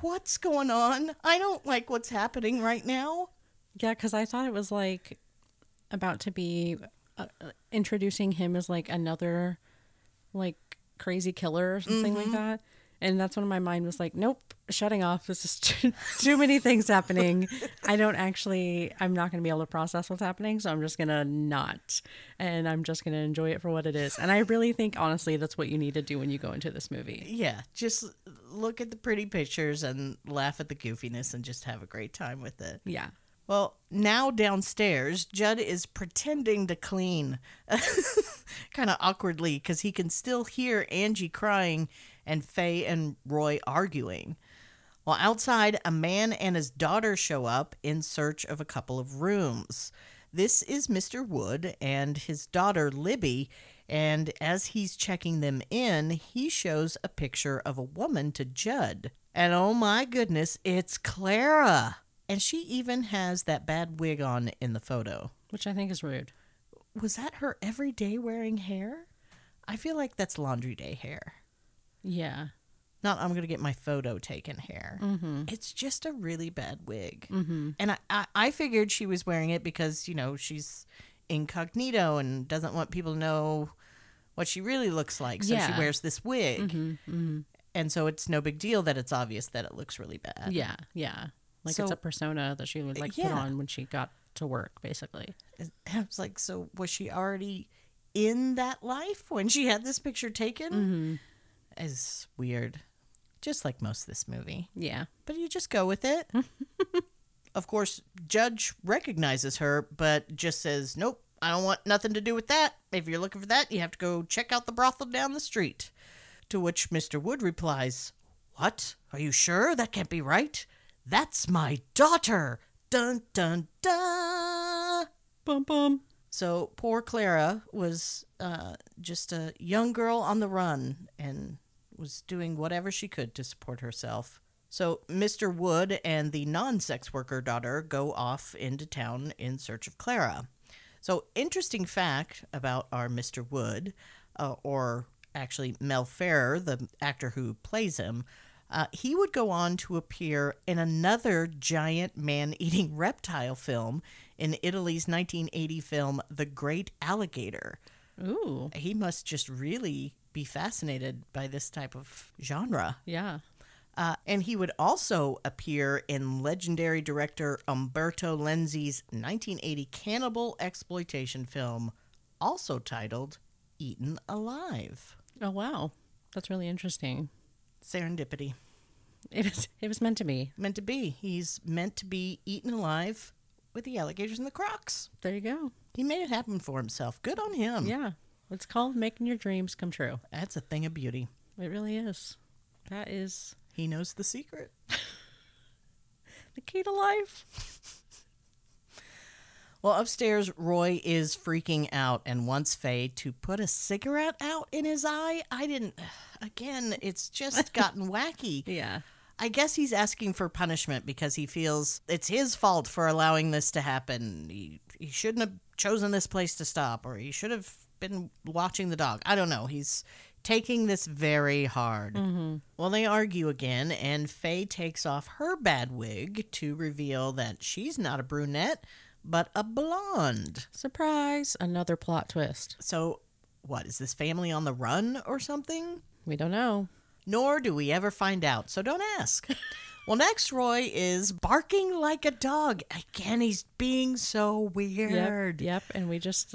S6: what's going on? I don't like what's happening right now.
S3: Yeah, because I thought it was like about to be uh, introducing him as like another like crazy killer or something like that. And that's when my mind was like, nope, shutting off. This is too, too many things happening. I don't actually, I'm not going to be able to process what's happening. So I'm just going to not. And I'm just going to enjoy it for what it is. And I really think, honestly, that's what you need to do when you go into this movie.
S6: Yeah, just look at the pretty pictures and laugh at the goofiness and just have a great time with it.
S3: Yeah.
S6: Well, now downstairs, Judd is pretending to clean, kind of awkwardly, because he can still hear Angie crying and Faye and Roy arguing. While outside, a man and his daughter show up in search of a couple of rooms. This is Mr. Wood and his daughter Libby, and as he's checking them in, he shows a picture of a woman to Judd. And oh my goodness, it's Clara! And she even has that bad wig on in the photo.
S3: Which I think is rude.
S6: Was that her everyday wearing hair? I feel like that's laundry day hair.
S3: Yeah.
S6: Not I'm to get my photo taken hair. Mm-hmm. It's just a really bad wig. Mm-hmm. And I, I, I figured she was wearing it because, you know, she's incognito and doesn't want people to know what she really looks like. So she wears this wig. And so it's no big deal that it's obvious that it looks really bad.
S3: Yeah. Yeah. Like it's a persona that she would like put on when she got to work, basically.
S6: I was like, so was she already in that life when she had this picture taken? Mm-hmm. Is weird, just like most of this movie.
S3: Yeah.
S6: But you just go with it. of course, Judd recognizes her, but just says, "Nope, I don't want nothing to do with that. If you're looking for that, you have to go check out the brothel down the street." To which Mr. Wood replies, "What? Are you sure that can't be right? That's my daughter." Dun dun dun.
S3: Bum bum.
S6: So poor Clara was uh, just a young girl on the run and was doing whatever she could to support herself. So Mr. Wood and the non sex worker daughter go off into town in search of Clara. So, interesting fact about our Mr. Wood, uh, or actually Mel Ferrer, the actor who plays him, uh, he would go on to appear in another giant man eating reptile film in Italy's 1980 film The Great Alligator.
S3: Ooh.
S6: He must just really be fascinated by this type of genre.
S3: Yeah.
S6: Uh, and he would also appear in legendary director Umberto Lenzi's 1980 cannibal exploitation film, also titled Eaten Alive.
S3: Oh wow. That's really interesting.
S6: Serendipity.
S3: It was it was meant to be.
S6: Meant to be. He's meant to be eaten alive with the alligators and the crocs.
S3: There you go.
S6: He made it happen for himself. Good on him.
S3: Yeah. It's called making your dreams come true.
S6: That's a thing of beauty.
S3: It really is. That is
S6: He knows the secret.
S3: the key to life.
S6: Well, upstairs, Roy is freaking out and wants Faye to put a cigarette out in his eye. I didn't. Again, it's just gotten wacky.
S3: Yeah.
S6: I guess he's asking for punishment because he feels it's his fault for allowing this to happen. He, he shouldn't have chosen this place to stop, or he should have been watching the dog. I don't know. He's taking this very hard. Mm-hmm. Well, they argue again, and Faye takes off her bad wig to reveal that she's not a brunette, but a blonde.
S3: Surprise! Another plot twist.
S6: So, what is this family on the run or something?
S3: We don't know.
S6: Nor do we ever find out, so don't ask. well, next, Roy is barking like a dog. Again, he's being so weird.
S3: Yep. Yep. And we just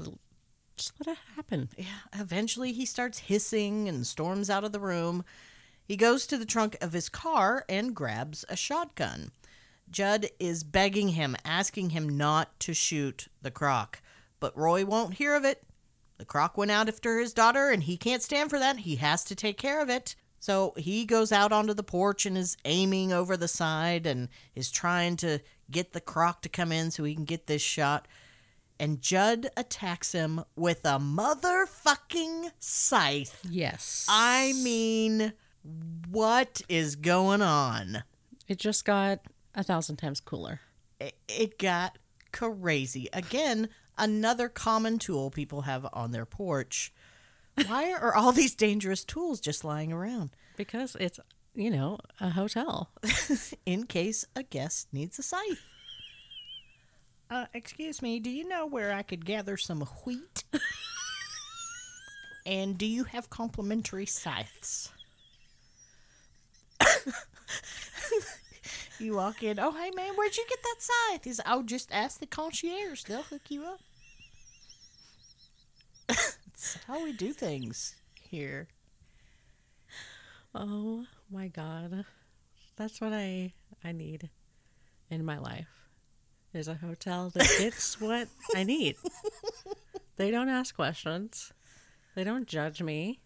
S3: just let it happen.
S6: Yeah, eventually he starts hissing and storms out of the room. He goes to the trunk of his car and grabs a shotgun. Judd is begging him, asking him not to shoot the croc, but Roy won't hear of it. The croc went out after his daughter, and he can't stand for that. He has to take care of it. So he goes out onto the porch and is aiming over the side and is trying to get the croc to come in so he can get this shot and Judd attacks him with a motherfucking scythe.
S3: Yes.
S6: I mean, what is going on?
S3: It just got a thousand times cooler.
S6: It, it got crazy. Again, another common tool people have on their porch. Why are all these dangerous tools just lying around?
S3: Because it's, you know, a hotel.
S6: In case a guest needs a scythe. Uh, excuse me, do you know where I could gather some wheat? and do you have complimentary scythes? you walk in, oh, hey man, where'd you get that scythe? He's, oh, just ask the concierge, they'll hook you up. That's how we do things here.
S3: Oh my god. That's what I I need in my life. Is a hotel that gets what I need. They don't ask questions. They don't judge me.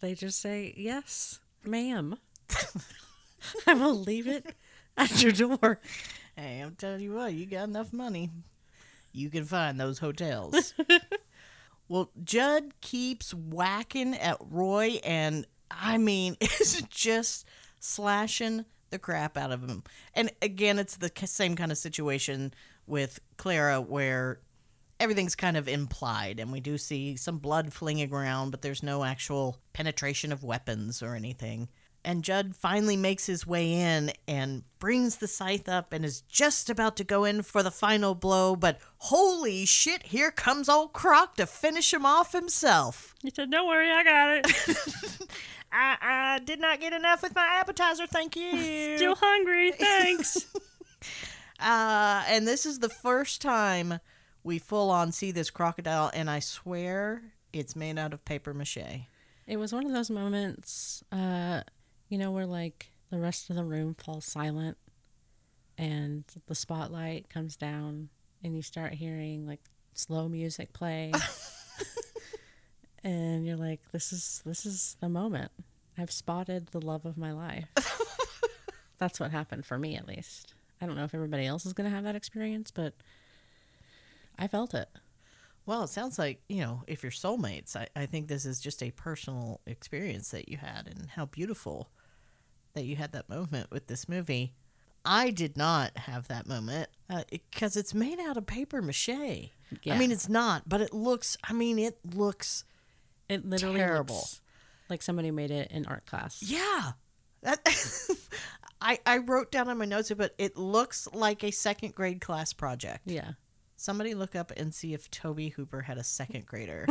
S3: They just say, "Yes, ma'am." I will leave it at your door.
S6: Hey, I'm telling you what, you got enough money. You can find those hotels. well, Judd keeps whacking at Roy, and I mean, it's just slashing the crap out of him. And again, it's the same kind of situation with Clara where everything's kind of implied, and we do see some blood flinging around, but there's no actual penetration of weapons or anything. And Judd finally makes his way in and brings the scythe up and is just about to go in for the final blow, but holy shit, here comes old Croc to finish him off himself.
S3: He said, "Don't worry, I got it."
S6: I, I did not get enough with my appetizer, thank you.
S3: Still hungry, thanks.
S6: Uh, and this is the first time we full on see this crocodile, and I swear it's made out of paper mache.
S3: It was one of those moments, uh, you know, where like the rest of the room falls silent and the spotlight comes down and you start hearing like slow music play. and you're like, this is this is the moment. I've spotted the love of my life. That's what happened for me at least. I don't know if everybody else is going to have that experience, but I felt it.
S6: Well, it sounds like, you know, if you're soulmates, I, I think this is just a personal experience that you had and how beautiful that you had that moment with this movie. I did not have that moment uh, because it's made out of paper mache. I mean, it's not, but it looks, I mean, it looks,
S3: It literally
S6: Terrible.
S3: looks like somebody made it in art class.
S6: yeah. That, I, I wrote down on my notes, but it looks like a second grade class project.
S3: Yeah.
S6: Somebody look up and see if Tobe Hooper had a second grader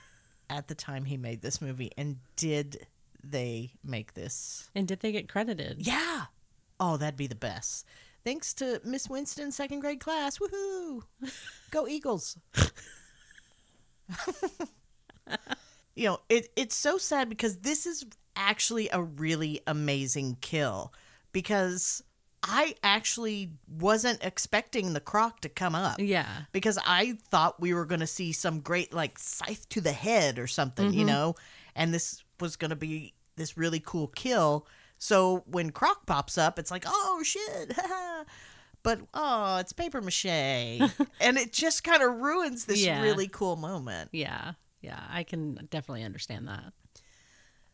S6: at the time he made this movie, and did they make this?
S3: And did they get credited?
S6: Yeah. Oh, that'd be the best. Thanks to Miss Winston's second grade class. Woohoo! Go Eagles. You know, it, it's so sad because this is actually a really amazing kill because I actually wasn't expecting the croc to come up
S3: Yeah.
S6: because I thought we were going to see some great like scythe to the head or something, you mm-hmm. know, and this was going to be this really cool kill. So when Croc pops up, it's like, oh shit, but oh, it's paper mache, and it just kind of ruins this
S3: Yeah.
S6: really cool moment.
S3: Yeah. Yeah. I can definitely understand that.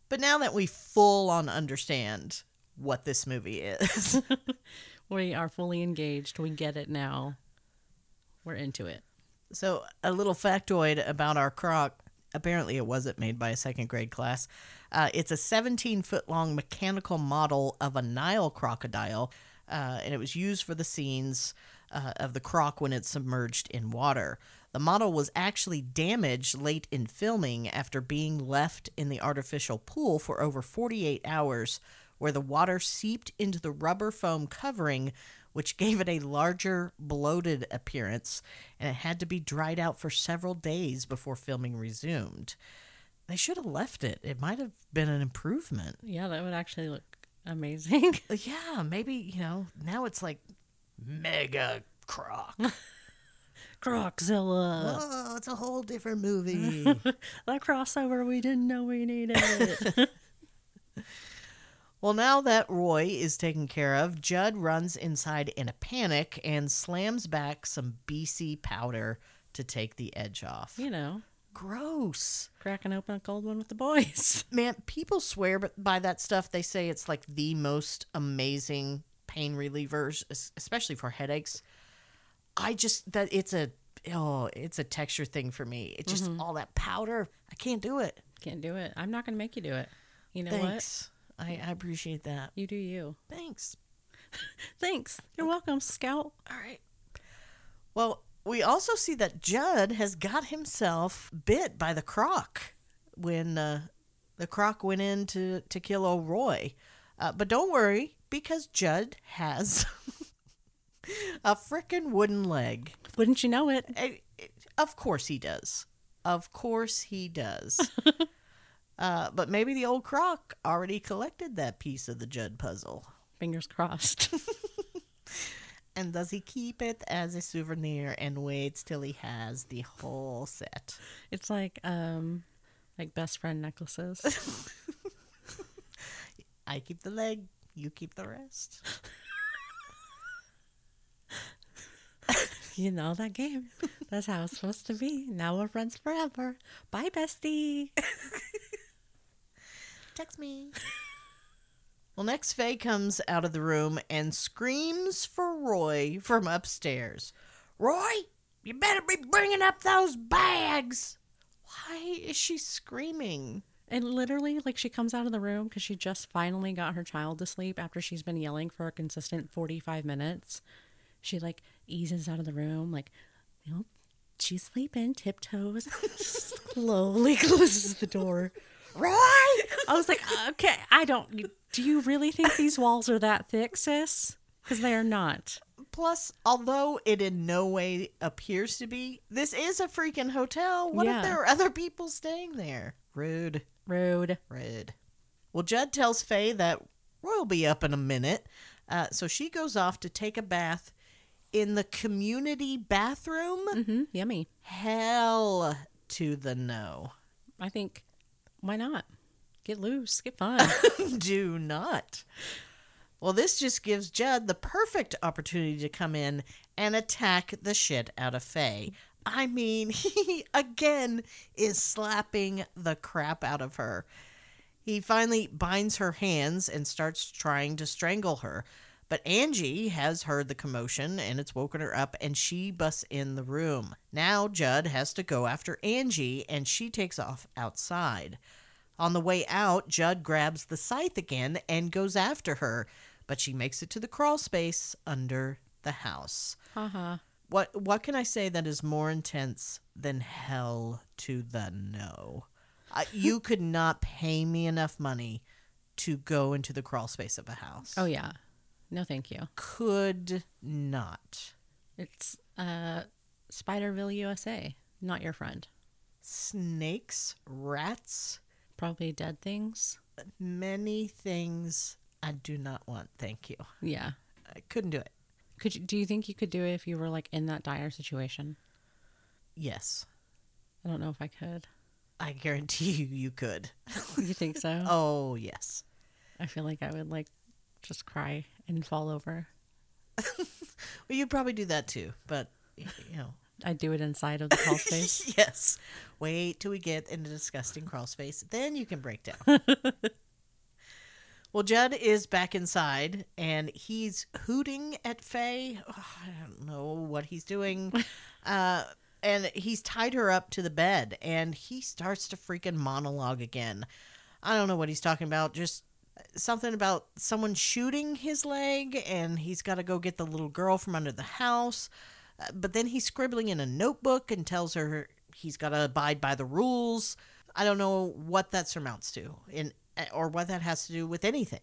S6: But now that we full on understand what this movie is,
S3: We are fully engaged. We get it now. We're into it.
S6: So, a little factoid about our croc. Apparently, it wasn't made by a second grade class. Uh, it's a 17 foot long mechanical model of a Nile crocodile, uh, and it was used for the scenes uh, of the croc when it's submerged in water. The model was actually damaged late in filming after being left in the artificial pool for over 48 hours, where the water seeped into the rubber foam covering, which gave it a larger, bloated appearance, and it had to be dried out for several days before filming resumed. They should have left it. It might have been an improvement.
S3: Yeah, that would actually look amazing.
S6: Yeah, maybe, you know, now it's like mega croc.
S3: Croczilla.
S6: oh, it's a whole different movie.
S3: that crossover we didn't know we needed.
S6: well, now that Roy is taken care of, Judd runs inside in a panic and slams back some BC powder to take the edge off.
S3: you know,
S6: Gross.
S3: cracking open a cold one with the boys.
S6: Man, people swear by that stuff. They say it's like the most amazing pain relievers, especially for headaches. I just that it's a oh, it's a texture thing for me. It's just all that powder. I can't do it.
S3: Can't do it. I'm not going to make you do it. You know what?
S6: I, I appreciate that.
S3: You do you.
S6: Thanks.
S3: Thanks. You're welcome, Scout.
S6: All right. Well, we also see that Judd has got himself bit by the croc when uh, the croc went in to, to kill O'Roy. Uh, but don't worry, because Judd has a frickin' wooden leg.
S3: Wouldn't you know it?
S6: I- of course he does. Of course he does. uh, but maybe the old croc already collected that piece of the Judd puzzle.
S3: Fingers crossed.
S6: And does he keep it as a souvenir and waits till he has the whole set?
S3: it's like um like best friend necklaces.
S6: I keep the leg, you keep the rest.
S3: You know that game. That's how it's supposed to be. Now we're friends forever. Bye, bestie.
S6: Text me. well, next Faye comes out of the room and screams for Roy from upstairs. Roy, you better be bringing up those bags. Why is she screaming?
S3: And literally, like, she comes out of the room because she just finally got her child to sleep after she's been yelling for a consistent 45 minutes. She, like, eases out of the room, like, you know, she's sleeping, tiptoes, slowly closes the door.
S6: Roy!
S3: I was like, okay, I don't. Do you really think these walls are that thick, sis? Because they are not.
S6: Plus, although it in no way appears to be, this is a freaking hotel. What
S3: Yeah.
S6: if there are other people staying there? Rude.
S3: Rude.
S6: Rude. Well, Judd tells Faye that Roy will be up in a minute, uh, so she goes off to take a bath in the community bathroom.
S3: hmm Yummy.
S6: Hell to the no.
S3: I think, why not? Get loose, get fun.
S6: Do not. Well, this just gives Judd the perfect opportunity to come in and attack the shit out of Faye. I mean, he again is slapping the crap out of her. He finally binds her hands and starts trying to strangle her. But Angie has heard the commotion and it's woken her up and she busts in the room. Now Judd has to go after Angie and she takes off outside. On the way out, Judd grabs the scythe again and goes after her, but she makes it to the crawl space under the house.
S3: Haha.
S6: What what can I say that is more intense than hell to the no? Uh, you could not pay me enough money to go into the crawl space of a house.
S3: Oh, yeah. No, thank you.
S6: could not.
S3: It's uh, Spiderville, USA. Not your friend.
S6: Snakes, rats,
S3: Probably dead things.
S6: many things I do not want. Thank you.
S3: Yeah.
S6: I couldn't do it.
S3: Could you, do you think you could do it if you were like in that dire situation?
S6: Yes,
S3: I don't know if I could.
S6: I guarantee you, you could.
S3: You think so?
S6: Oh yes.
S3: I feel like I would like just cry and fall over.
S6: Well, you'd probably do that too, but you know.
S3: I'd do it inside of the crawl space.
S6: yes. Wait till we get in the disgusting crawl space, then you can break down. well, Judd is back inside and he's hooting at Faye. Oh, I don't know what he's doing. uh, and he's tied her up to the bed and he starts to freaking monologue again. I don't know what he's talking about, just something about someone shooting his leg and he's got to go get the little girl from under the house. Uh, But then he's scribbling in a notebook and tells her he's got to abide by the rules. I don't know what that surmounts to in or what that has to do with anything.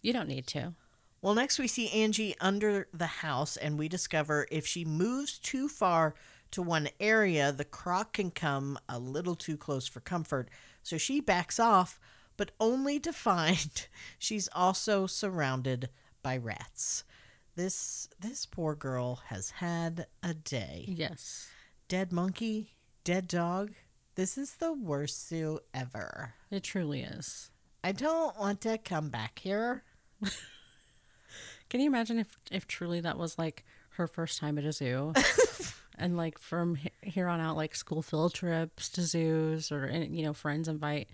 S3: You don't need to.
S6: Well, next we see Angie under the house, and we discover if she moves too far to one area, the croc can come a little too close for comfort. So she backs off, but only to find she's also surrounded by rats. This this poor girl has had a day.
S3: Yes.
S6: Dead monkey, dead dog. This is the worst zoo ever.
S3: It truly is.
S6: I don't want to come back here.
S3: Can you imagine if if truly that was like her first time at a zoo? and like from here on out like school field trips to zoos or you know friends invite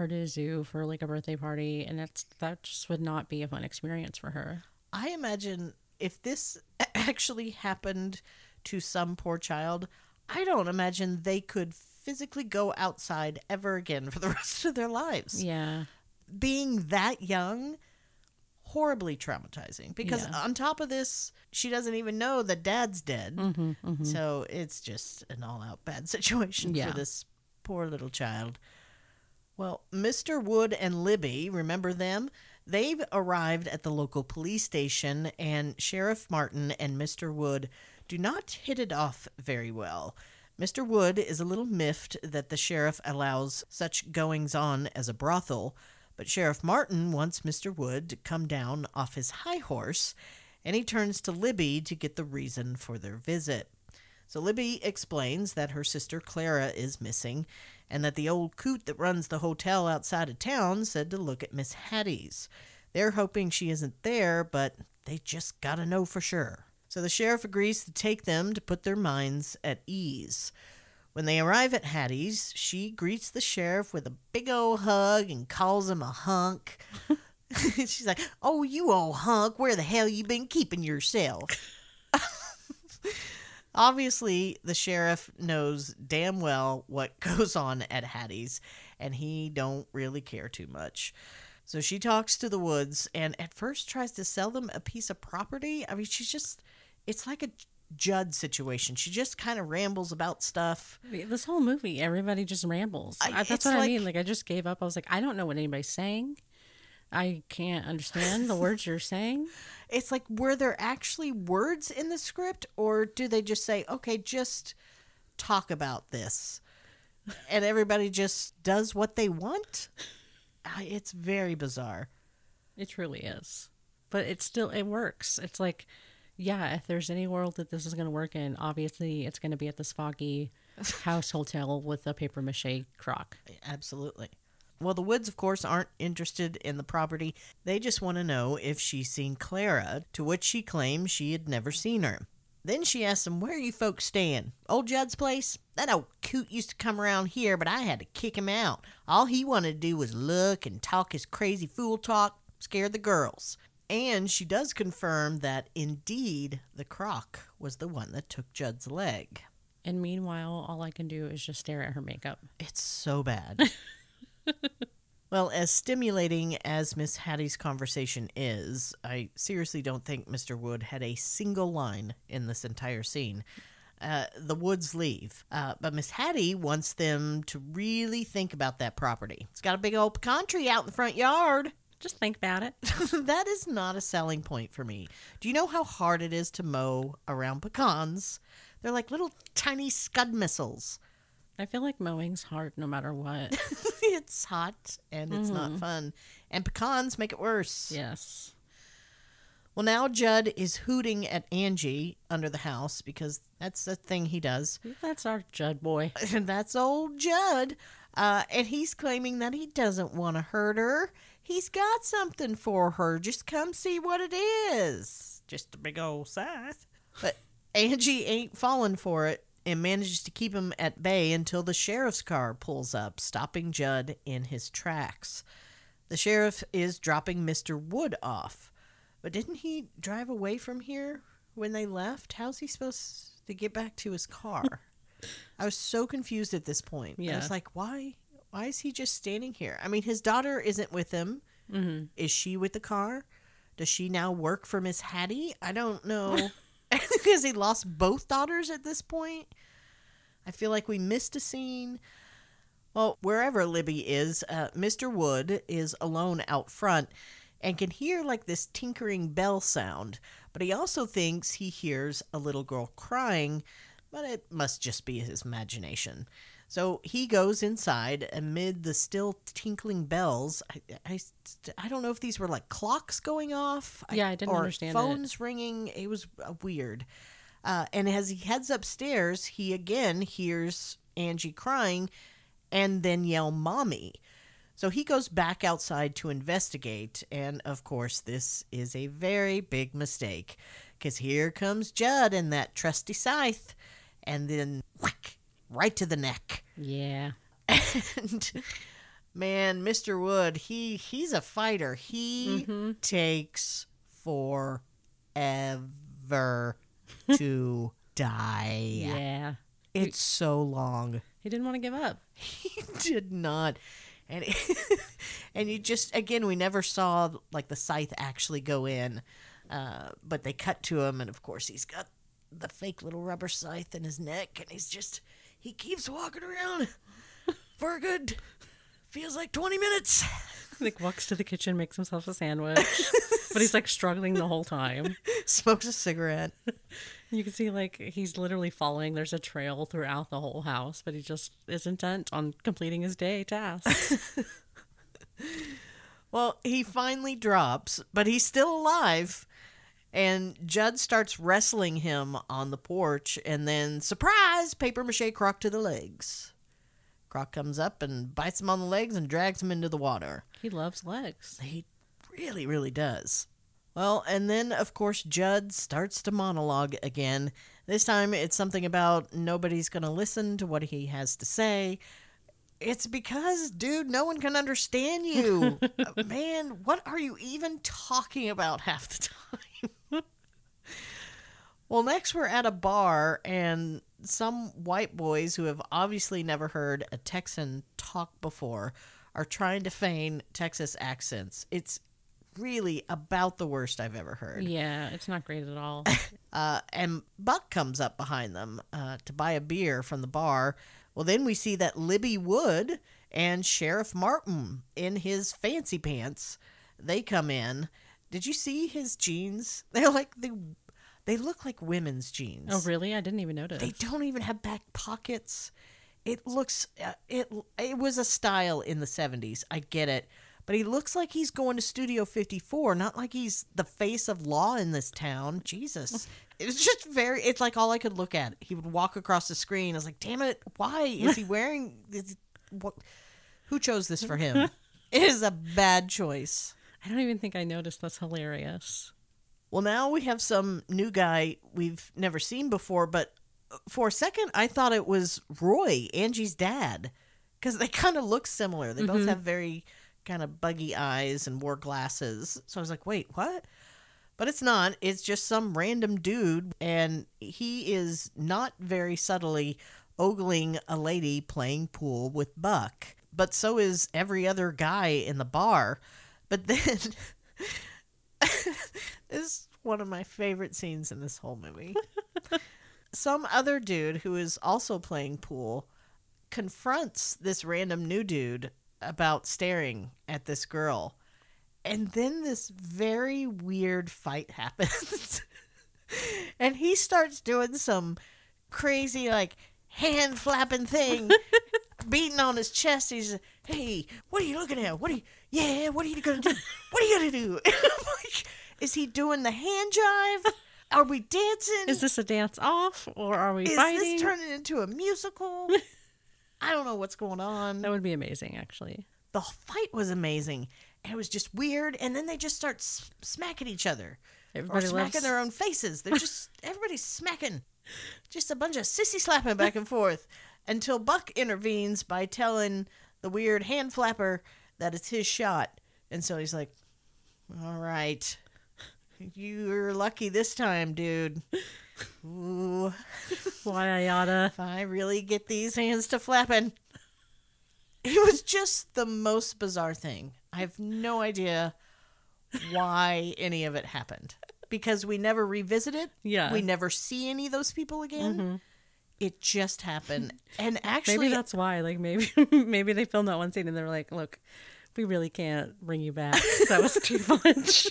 S3: her to a zoo for like a birthday party and that's that just would not be a fun experience for her.
S6: I imagine if this actually happened to some poor child, I don't imagine they could physically go outside ever again for the rest of their lives.
S3: Yeah.
S6: Being that young, horribly traumatizing. Because
S3: Yeah.
S6: on top of this, she doesn't even know that dad's dead.
S3: Mm-hmm,
S6: So it's just an all out bad situation
S3: Yeah.
S6: for this poor little child. Well, Mr. Wood and Libby, remember them? They've arrived at the local police station, and Sheriff Martin and Mr. Wood do not hit it off very well. Mr. Wood is a little miffed that the sheriff allows such goings on as a brothel, but Sheriff Martin wants Mr. Wood to come down off his high horse, and he turns to Libby to get the reason for their visit. So Libby explains that her sister Clara is missing, and that the old coot that runs the hotel outside of town said to look at Miss Hattie's. They're hoping she isn't there, but they just gotta know for sure. So the sheriff agrees to take them to put their minds at ease. When they arrive at Hattie's, she greets the sheriff with a big old hug and calls him a hunk. She's like, "Oh, you old hunk, where the hell you been keeping yourself?" Obviously, the sheriff knows damn well what goes on at Hattie's, and he don't really care too much. So she talks to the Woods, and at first tries to sell them a piece of property. I mean, she's just, it's like a Judd situation. She just kind of rambles about stuff.
S3: This whole movie, everybody just rambles.
S6: I-
S3: that's what I mean. Like I just gave up. I was like, I don't know what anybody's saying. I can't understand the words you're saying.
S6: It's like, were there actually words in the script, or do they just say, okay, just talk about this? And everybody just does what they want? It's very bizarre.
S3: It truly is. But it still it works. It's like, yeah, if there's any world that this is going to work in, obviously it's going to be at this foggy house hotel with a paper mache croc.
S6: Absolutely. Well, the Woods, of course, aren't interested in the property. They just want to know if she's seen Clara, to which she claims she had never seen her. Then she asks them, Where are you folks staying? Old Judd's place? That old coot used to come around here, but I had to kick him out. All he wanted to do was look and talk his crazy fool talk, scared the girls. And she does confirm that indeed the croc was the one that took Judd's leg.
S3: And meanwhile, all I can do is just stare at her makeup.
S6: It's so bad. well, as stimulating as Miss Hattie's conversation is, I seriously don't think Mr. Wood had a single line in this entire scene. Uh, the Woods leave, uh, but Miss Hattie wants them to really think about that property. It's got a big old pecan tree out in the front yard.
S3: Just think about it.
S6: that is not a selling point for me. Do you know how hard it is to mow around pecans? They're like little tiny scud missiles.
S3: I feel like mowing's hard no matter what.
S6: it's hot and it's not fun. And pecans make it worse.
S3: yes.
S6: Well, now Judd is hooting at Angie under the house because that's the thing he does.
S3: That's our Judd boy.
S6: And that's old Judd. Uh, and he's claiming that he doesn't want to hurt her. He's got something for her. Just come see what it is. Just a big old scythe. But Angie ain't falling for it and manages to keep him at bay until the sheriff's car pulls up, stopping Judd in his tracks. The sheriff is dropping Mr. Wood off. But didn't he drive away from here when they left? How's he supposed to get back to his car? I was so confused at this point.
S3: Yeah.
S6: I was like, why? Why is he just standing here? I mean, his daughter isn't with him.
S3: Mm-hmm.
S6: Is she with the car? Does she now work for Miss Hattie? I don't know. Because he lost both daughters at this point. I feel like we missed a scene. Well, wherever Libby is, uh, Mr. Wood is alone out front and can hear like this tinkering bell sound, but he also thinks he hears a little girl crying, but it must just be his imagination. So he goes inside amid the still tinkling bells. I, I, I don't know if these were like clocks going off.
S3: Yeah, I didn't
S6: or
S3: understand it.
S6: Phones ringing. It was uh, weird. Uh, and as he heads upstairs, he again hears Angie crying and then yell, Mommy. So he goes back outside to investigate. And of course, this is a very big mistake because here comes Judd and that trusty scythe. And then whack, right to the neck.
S3: Yeah.
S6: And man, Mr. Wood, he he's a fighter. He takes forever to die.
S3: Yeah.
S6: It's so long.
S3: He didn't want to give up.
S6: He did not. And and you just again we never saw like the scythe actually go in. Uh, but they cut to him and of course he's got the fake little rubber scythe in his neck and he's just he keeps walking around for a good feels like 20 minutes.
S3: Like walks to the kitchen, makes himself a sandwich, but he's like struggling the whole time.
S6: Smokes a cigarette.
S3: You can see like he's literally following. There's a trail throughout the whole house, but he just is intent on completing his day tasks.
S6: Well, he finally drops, but he's still alive. And Judd starts wrestling him on the porch, and then, surprise, paper mache Croc to the legs. Croc comes up and bites him on the legs and drags him into the water.
S3: he loves legs.
S6: He really, really does. Well, and then, of course, Judd starts to monologue again. This time it's something about nobody's going to listen to what he has to say. It's because, dude, no one can understand you. Man, what are you even talking about half the time? Well, next we're at a bar, and some white boys who have obviously never heard a Texan talk before are trying to feign Texas accents. It's really about the worst I've ever heard.
S3: Yeah, it's not great at all.
S6: Uh, and Buck comes up behind them uh, to buy a beer from the bar. Well, then we see that Libby Wood and Sheriff Martin in his fancy pants. They come in. Did you see his jeans? They're like they, they look like women's jeans.
S3: oh, really? I didn't even notice.
S6: They don't even have back pockets. It looks uh, it it was a style in the 70s. I get it. But he looks like he's going to Studio 54, not like he's the face of law in this town. Jesus. It's just very it's like all I could look at. He would walk across the screen. I was like, "Damn it. Why is he wearing this what who chose this for him?" it is a bad choice.
S3: I don't even think I noticed. That's hilarious.
S6: Well, now we have some new guy we've never seen before, but for a second I thought it was Roy, Angie's dad, because they kind of look similar. They both mm-hmm. have very kind of buggy eyes and wore glasses. So I was like, wait, what? But it's not. It's just some random dude, and he is not very subtly ogling a lady playing pool with Buck. But so is every other guy in the bar. But then is one of my favorite scenes in this whole movie. Some other dude who is also playing pool confronts this random new dude about staring at this girl. And then this very weird fight happens. and he starts doing some crazy, like, hand flapping thing, beating on his chest. He's, hey, what are you looking at? What are you, yeah, what are you to do? What are you to do? Like, is he doing the hand jive? Are we dancing?
S3: Is this a dance off or are we
S6: Is
S3: fighting?
S6: this turning into a musical? I don't know what's going on.
S3: that would be amazing, actually.
S6: The fight was amazing. It was just weird. And then they just start s- smacking each other.
S3: Everybody
S6: or smacking
S3: loves-
S6: their own faces. They're just, everybody's smacking. Just a bunch of sissy slapping back and forth until Buck intervenes by telling the weird hand flapper that it's his shot. And so he's like, all right. You're lucky this time, dude. Ooh,
S3: Why I oughta.
S6: if I really get these hands to flapping. It was just the most bizarre thing. I have no idea why any of it happened because we never revisit it.
S3: Yeah.
S6: We never see any of those people again. Mm-hmm. It just happened. And actually,
S3: Maybe that's why. Like maybe maybe they filmed that one scene and they were like, "Look, we really can't bring you back. That was too much.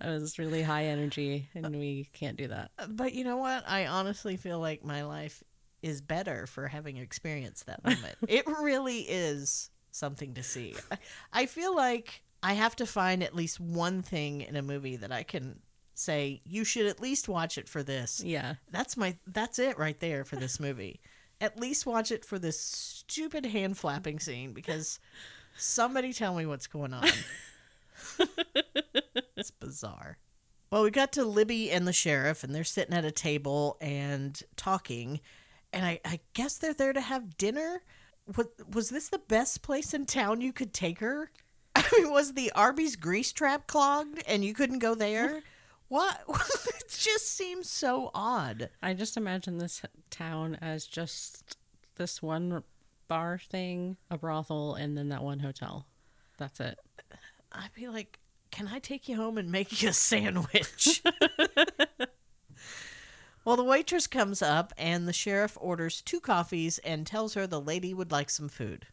S3: that was really high energy, and we can't do that."
S6: Uh, but you know what? I honestly feel like my life is better for having experienced that moment. it really is something to see. I, I feel like I have to find at least one thing in a movie that I can say you should at least watch it for this.
S3: Yeah.
S6: That's my that's it right there for this movie. at least watch it for this stupid hand flapping scene because somebody tell me what's going on. it's bizarre. Well, we got to Libby and the sheriff, and they're sitting at a table and talking. And I, I guess they're there to have dinner. What, was this the best place in town you could take her? I mean, was the Arby's grease trap clogged and you couldn't go there? What? it just seems so odd.
S3: I just imagine this town as just this one bar thing, a brothel, and then that one hotel. That's it.
S6: I'd be like, can I take you home and make you a sandwich? well, the waitress comes up and the sheriff orders two coffees and tells her the lady would like some food.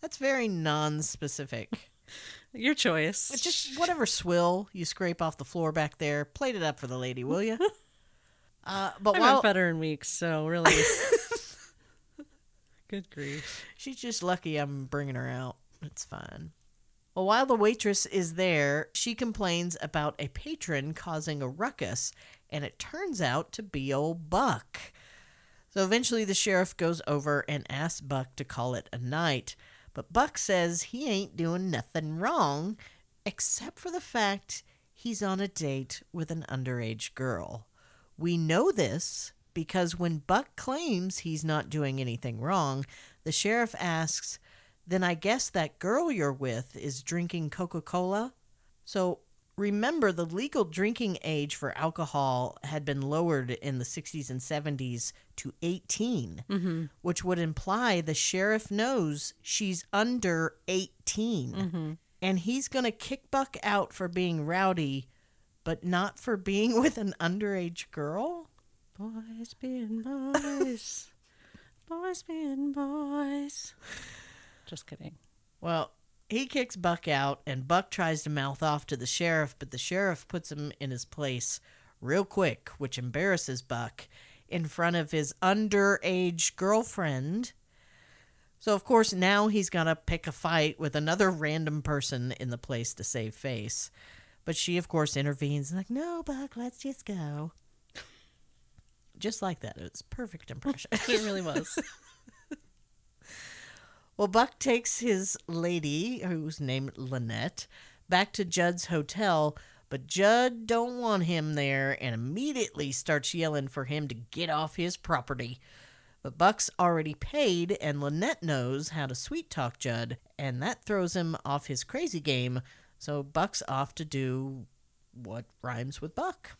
S6: That's very non specific.
S3: Your choice.
S6: Just whatever swill you scrape off the floor back there, plate it up for the lady, will you? Uh, but
S3: I
S6: while
S3: fed in weeks, so really. Good grief.
S6: She's just lucky I'm bringing her out. It's fine. Well, while the waitress is there, she complains about a patron causing a ruckus, and it turns out to be old Buck. So eventually the sheriff goes over and asks Buck to call it a night, but Buck says he ain't doing nothing wrong, except for the fact he's on a date with an underage girl. We know this because when Buck claims he's not doing anything wrong, the sheriff asks, Then I guess that girl you're with is drinking Coca Cola? So remember, the legal drinking age for alcohol had been lowered in the 60s and 70s to 18, mm-hmm. which would imply the sheriff knows she's under 18. Mm-hmm. And he's going to kick Buck out for being rowdy, but not for being with an underage girl?
S3: Boys being boys. boys being boys. Just kidding.
S6: Well, he kicks Buck out, and Buck tries to mouth off to the sheriff, but the sheriff puts him in his place real quick, which embarrasses Buck in front of his underage girlfriend. So, of course, now he's got to pick a fight with another random person in the place to save face. But she, of course, intervenes like, no, Buck, let's just go. Just like that. It was perfect impression.
S3: It really was.
S6: Well, Buck takes his lady, who's named Lynette, back to Judd's hotel, but Judd don't want him there and immediately starts yelling for him to get off his property. But Buck's already paid, and Lynette knows how to sweet talk Judd, and that throws him off his crazy game. So Buck's off to do what rhymes with Buck.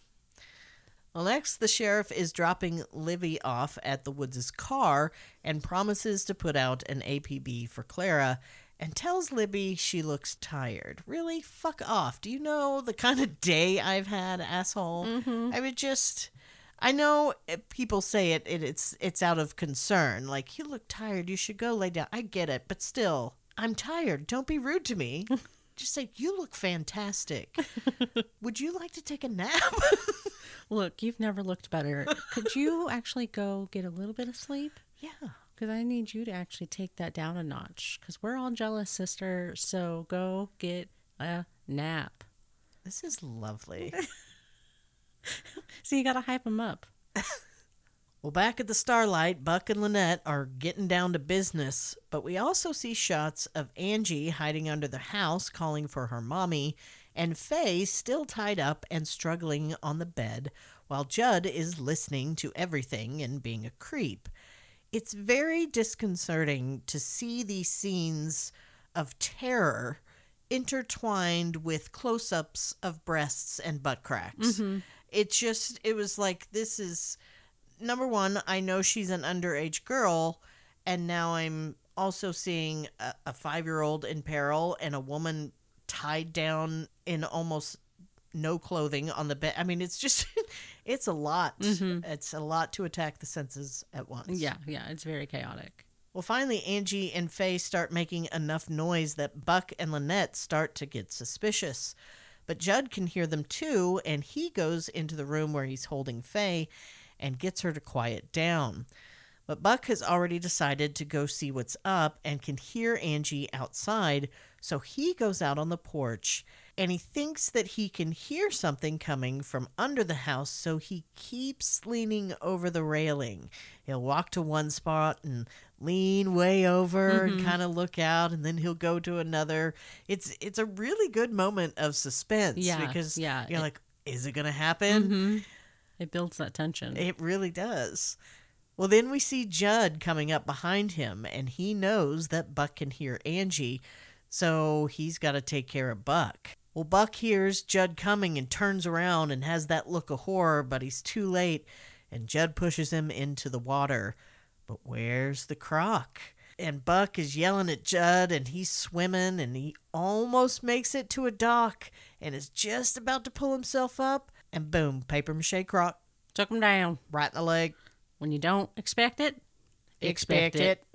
S6: Well, next, the sheriff is dropping Libby off at the Woods' car and promises to put out an APB for Clara and tells Libby she looks tired. Really? Fuck off. Do you know the kind of day I've had, asshole? Mm-hmm. I would just. I know people say it, it it's it's out of concern. Like, you look tired, you should go lay down. I get it, but still, I'm tired. Don't be rude to me. just say, you look fantastic. Would you like to take a nap?
S3: Look, you've never looked better. Could you actually go get a little bit of sleep?
S6: yeah.
S3: Because I need you to actually take that down a notch. Because we're all jealous, sister. So go get a nap.
S6: This is lovely.
S3: So you got to hype them up.
S6: well, back at the Starlight, Buck and Lynette are getting down to business, but we also see shots of Angie hiding under the house calling for her mommy, and Faye still tied up and struggling on the bed, while Judd is listening to everything and being a creep. It's very disconcerting to see these scenes of terror intertwined with close ups of breasts and butt cracks. Mm-hmm. It just, it was like, this is number one, I know she's an underage girl, and now I'm also seeing a, a five year old in peril and a woman tied down in almost no clothing on the bed. I mean, it's just, it's a lot. Mm-hmm. It's a lot to attack the senses at once.
S3: Yeah, yeah, it's very chaotic.
S6: Well, finally, Angie and Faye start making enough noise that Buck and Lynette start to get suspicious. But Judd can hear them too, and he goes into the room where he's holding Faye and gets her to quiet down. But Buck has already decided to go see what's up and can hear Angie outside, so he goes out on the porch and he thinks that he can hear something coming from under the house, so he keeps leaning over the railing. He'll walk to one spot and lean way over and mm-hmm. kind of look out and then he'll go to another. It's it's a really good moment of suspense
S3: Yeah,
S6: because
S3: yeah,
S6: you're
S3: it-
S6: like is it going to happen? Mm-hmm.
S3: It builds that tension.
S6: It really does. Well, then we see Judd coming up behind him, and he knows that Buck can hear Angie, so he's got to take care of Buck. Well, Buck hears Judd coming and turns around and has that look of horror, but he's too late, and Judd pushes him into the water. But where's the croc? And Buck is yelling at Judd, and he's swimming, and he almost makes it to a dock, and is just about to pull himself up, and boom, paper mache croc
S3: Took him down.
S6: right in the leg.
S3: When you don't expect it,
S6: Expect it.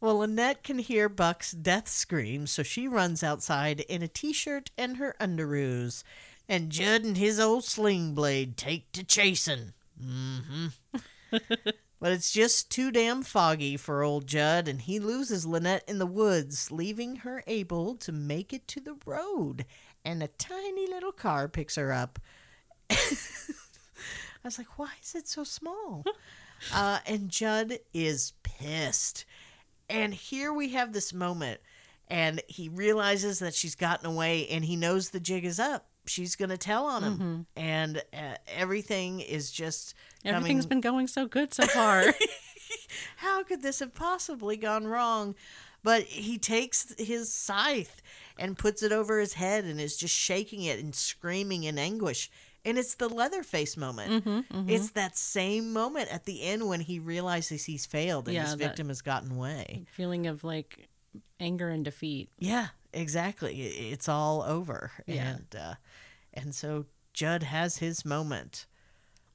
S6: well, Lynette can hear Buck's death scream, so she runs outside in a t shirt and her underoos. And Judd and his old sling blade take to chasing. Mm-hmm. but it's just too damn foggy for old Judd, and he loses Lynette in the woods, leaving her able to make it to the road. And a tiny little car picks her up. I was like, why is it so small? uh, and Judd is pissed. And here we have this moment, and he realizes that she's gotten away, and he knows the jig is up. She's going to tell on him. And uh, everything is just.
S3: everything's been going so good so far.
S6: how could this have possibly gone wrong? But he takes his scythe and puts it over his head and is just shaking it and screaming in anguish. And it's the Leatherface moment.
S3: Mm-hmm,
S6: It's that same moment at the end when he realizes he's failed and
S3: Yeah,
S6: his victim has gotten away.
S3: Feeling of like anger and defeat.
S6: Yeah, exactly. It's all over.
S3: Yeah.
S6: And uh, and so Judd has his moment.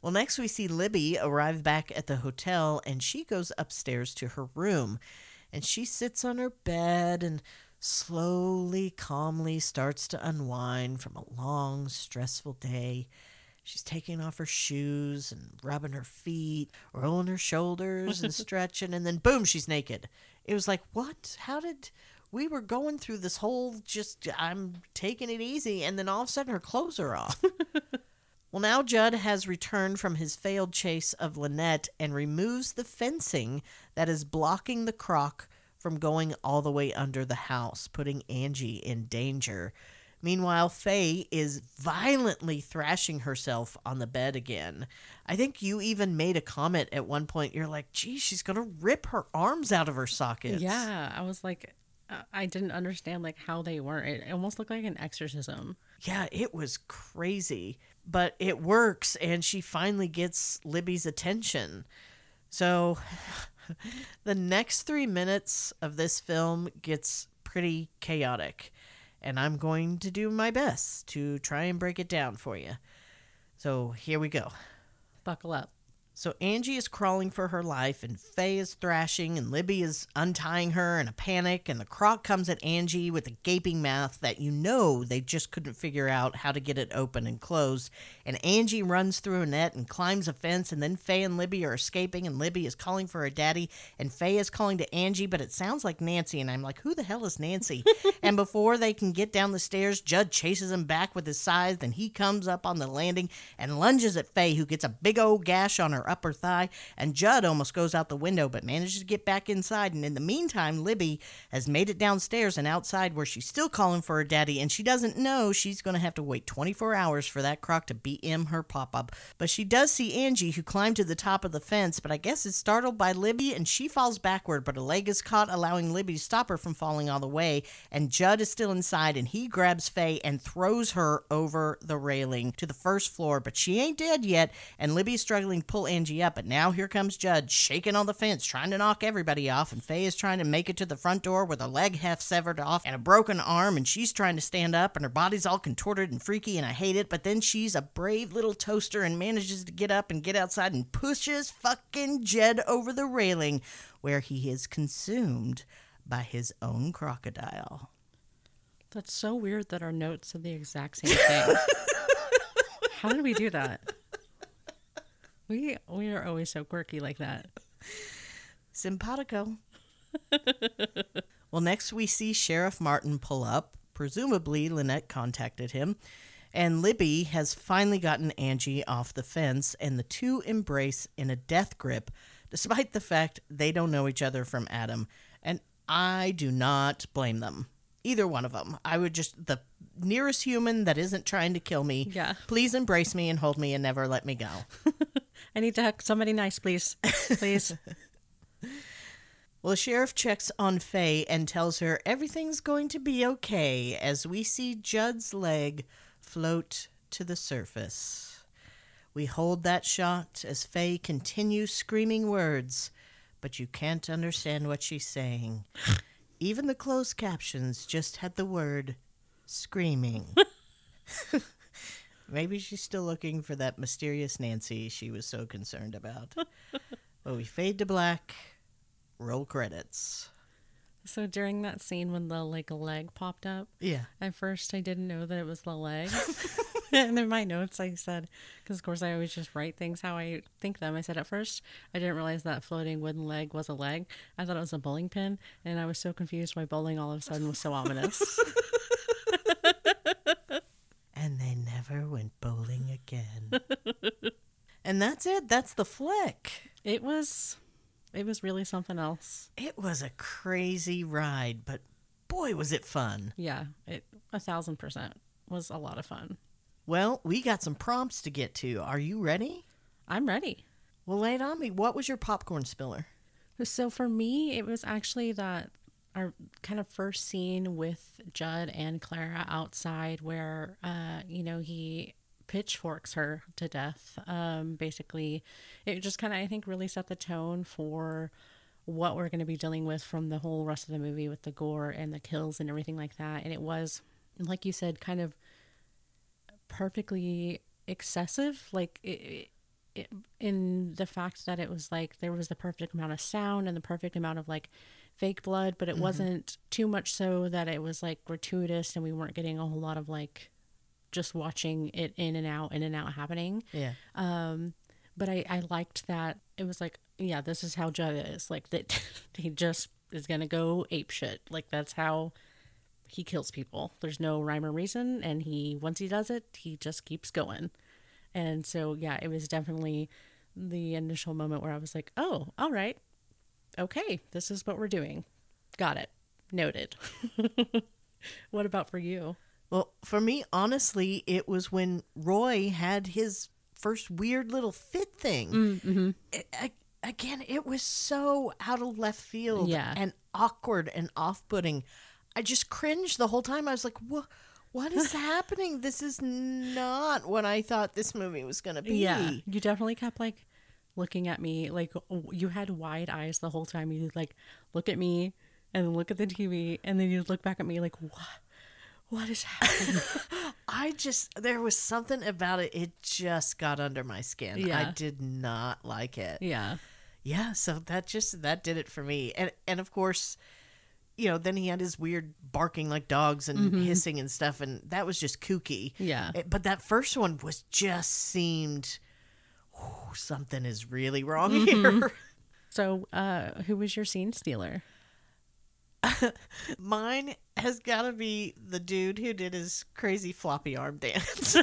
S6: Well, next we see Libby arrive back at the hotel and she goes upstairs to her room and she sits on her bed and slowly, calmly starts to unwind from a long, stressful day. She's taking off her shoes and rubbing her feet, rolling her shoulders and stretching, and then boom, she's naked. It was like, what? How did we were going through this whole just I'm taking it easy, and then all of a sudden her clothes are off. well, now Judd has returned from his failed chase of Lynette and removes the fencing that is blocking the croc from going all the way under the house, putting Angie in danger. Meanwhile, Faye is violently thrashing herself on the bed again. I think you even made a comment at one point. You're like, gee, she's going to rip her arms out of her sockets.
S3: Yeah, I was like, uh, I didn't understand like how they weren't. It almost looked like an exorcism.
S6: Yeah, it was crazy. But it works, and she finally gets Libby's attention. So the next three minutes of this film gets pretty chaotic. And I'm going to do my best to try and break it down for you. So here we go.
S3: Buckle up.
S6: So Angie is crawling for her life, and Faye is thrashing, and Libby is untying her in a panic, and the croc comes at Angie with a gaping mouth that you know they just couldn't figure out how to get it open and closed. And Angie runs through a net and climbs a fence, and then Faye and Libby are escaping, and Libby is calling for her daddy, and Faye is calling to Angie, but it sounds like Nancy, and I'm like, who the hell is Nancy? and before they can get down the stairs, Judd chases him back with his scythe, and he comes up on the landing and lunges at Faye, who gets a big old gash on her her upper thigh, and Judd almost goes out the window but manages to get back inside. And in the meantime, Libby has made it downstairs and outside where she's still calling for her daddy, and she doesn't know she's going to have to wait 24 hours for that croc to BM her pop up. But she does see Angie, who climbed to the top of the fence, but I guess is startled by Libby and she falls backward, but a leg is caught, allowing Libby to stop her from falling all the way. And Judd is still inside and he grabs Faye and throws her over the railing to the first floor, but she ain't dead yet. And Libby's struggling to pull Angie up, but now here comes Judd shaking on the fence, trying to knock everybody off. And Faye is trying to make it to the front door with her leg half severed off and a broken arm, and she's trying to stand up, and her body's all contorted and freaky, and I hate it. But then she's a brave little toaster and manages to get up and get outside and pushes fucking Jed over the railing, where he is consumed by his own crocodile.
S3: That's so weird that our notes are the exact same thing. How did we do that? We we are always so quirky like that.
S6: Simpatico. well, next we see Sheriff Martin pull up. Presumably, Lynette contacted him. And Libby has finally gotten Angie off the fence, and the two embrace in a death grip, despite the fact they don't know each other from Adam. And I do not blame them. Either one of them. I would just, the nearest human that isn't trying to kill me,
S3: Yeah.
S6: please embrace me and hold me and never let me go.
S3: I need to hug somebody nice, please. Please.
S6: Well, the sheriff checks on Faye and tells her everything's going to be okay as we see Judd's leg float to the surface. We hold that shot as Faye continues screaming words, but you can't understand what she's saying. Even the closed captions just had the word screaming. Maybe she's still looking for that mysterious Nancy she was so concerned about. but we fade to black. Roll credits.
S3: So during that scene when the like leg popped up,
S6: Yeah.
S3: at first I didn't know that it was the leg. and in my notes I said, because of course I always just write things how I think them. I said at first I didn't realize that floating wooden leg was a leg. I thought it was a bowling pin, and I was so confused why bowling all of a sudden was so ominous.
S6: And they never went bowling again. and that's it. That's the flick.
S3: it was, it was really something else.
S6: It was a crazy ride, but boy, was it fun.
S3: Yeah, it a thousand percent was a lot of fun.
S6: Well, we got some prompts to get to. Are you ready?
S3: I'm ready.
S6: Well, lay it on me. What was your popcorn spiller?
S3: So for me, it was actually that our kind of first scene with Judd and Clara outside, where uh, you know he pitchforks her to death. Um, basically, it just kind of I think really set the tone for what we're going to be dealing with from the whole rest of the movie with the gore and the kills and everything like that. And it was, like you said, kind of perfectly excessive. Like it, it, it, in the fact that it was like there was the perfect amount of sound and the perfect amount of like fake blood, but it wasn't too much so that it was like gratuitous and we weren't getting a whole lot of like just watching it in and out, in and out happening.
S6: Yeah.
S3: Um, but I, I liked that it was like, yeah, this is how Judd is. Like that he just is gonna go ape shit. Like that's how he kills people. There's no rhyme or reason, and he once he does it, he just keeps going. And so yeah, it was definitely the initial moment where I was like, oh, all right, okay, this is what we're doing. Got it. Noted. what about for you?
S6: Well, for me, honestly, it was when Roy had his first weird little fit thing.
S3: Mm-hmm.
S6: It- I- again, it was so out of left field
S3: Yeah.
S6: and awkward and off putting. I just cringed the whole time. I was like, what? What is happening? This is not what I thought this movie was going to be.
S3: Yeah, you definitely kept like looking at me like you had wide eyes the whole time. You'd like look at me and look at the TV and then you'd look back at me like what? What is happening?
S6: I just, there was something about it. It just got under my skin. I did not like it.
S3: yeah,
S6: yeah so that just that did it for me and and of course you know then he had his weird barking like dogs and mm-hmm. hissing and stuff and that was just kooky
S3: Yeah.
S6: It- but that first one was just seemed "Whew, something is really wrong here
S3: So, uh, who was your scene stealer?
S6: mine has got to be the dude who did his crazy floppy arm dance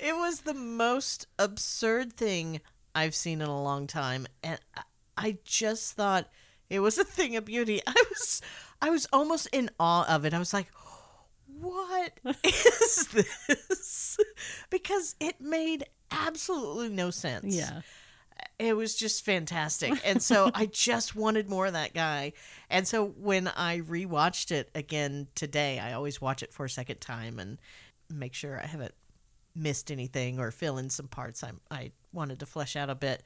S6: it was the most absurd thing I've seen in a long time, and I just thought it was a thing of beauty. I was, I was almost in awe of it. I was like, "What is this?" because it made absolutely no sense.
S3: Yeah.
S6: it was just fantastic. And so I just wanted more of that guy. And so when I rewatched it again today, I always watch it for a second time and make sure I haven't missed anything or fill in some parts I I wanted to flesh out a bit.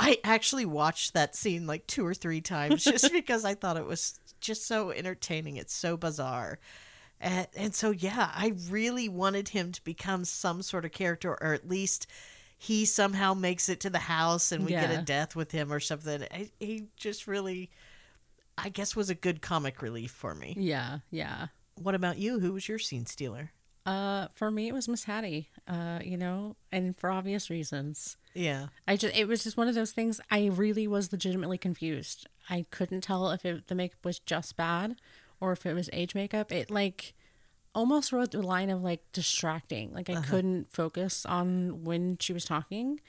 S6: I actually watched that scene like two or three times just because I thought it was just so entertaining. It's so bizarre. And, and so, yeah, I really wanted him to become some sort of character, or at least he somehow makes it to the house and we get a death with him or something. I, he just really, I guess, was a good comic relief for me.
S3: Yeah. Yeah.
S6: What about you? Who was your scene stealer?
S3: Uh, for me, it was Miss Hattie. Uh, you know, and for obvious reasons.
S6: Yeah.
S3: I just it was just one of those things. I really was legitimately confused. I couldn't tell if it, the makeup was just bad or if it was age makeup. It like almost wrote the line of like distracting. Like I couldn't focus on when she was talking,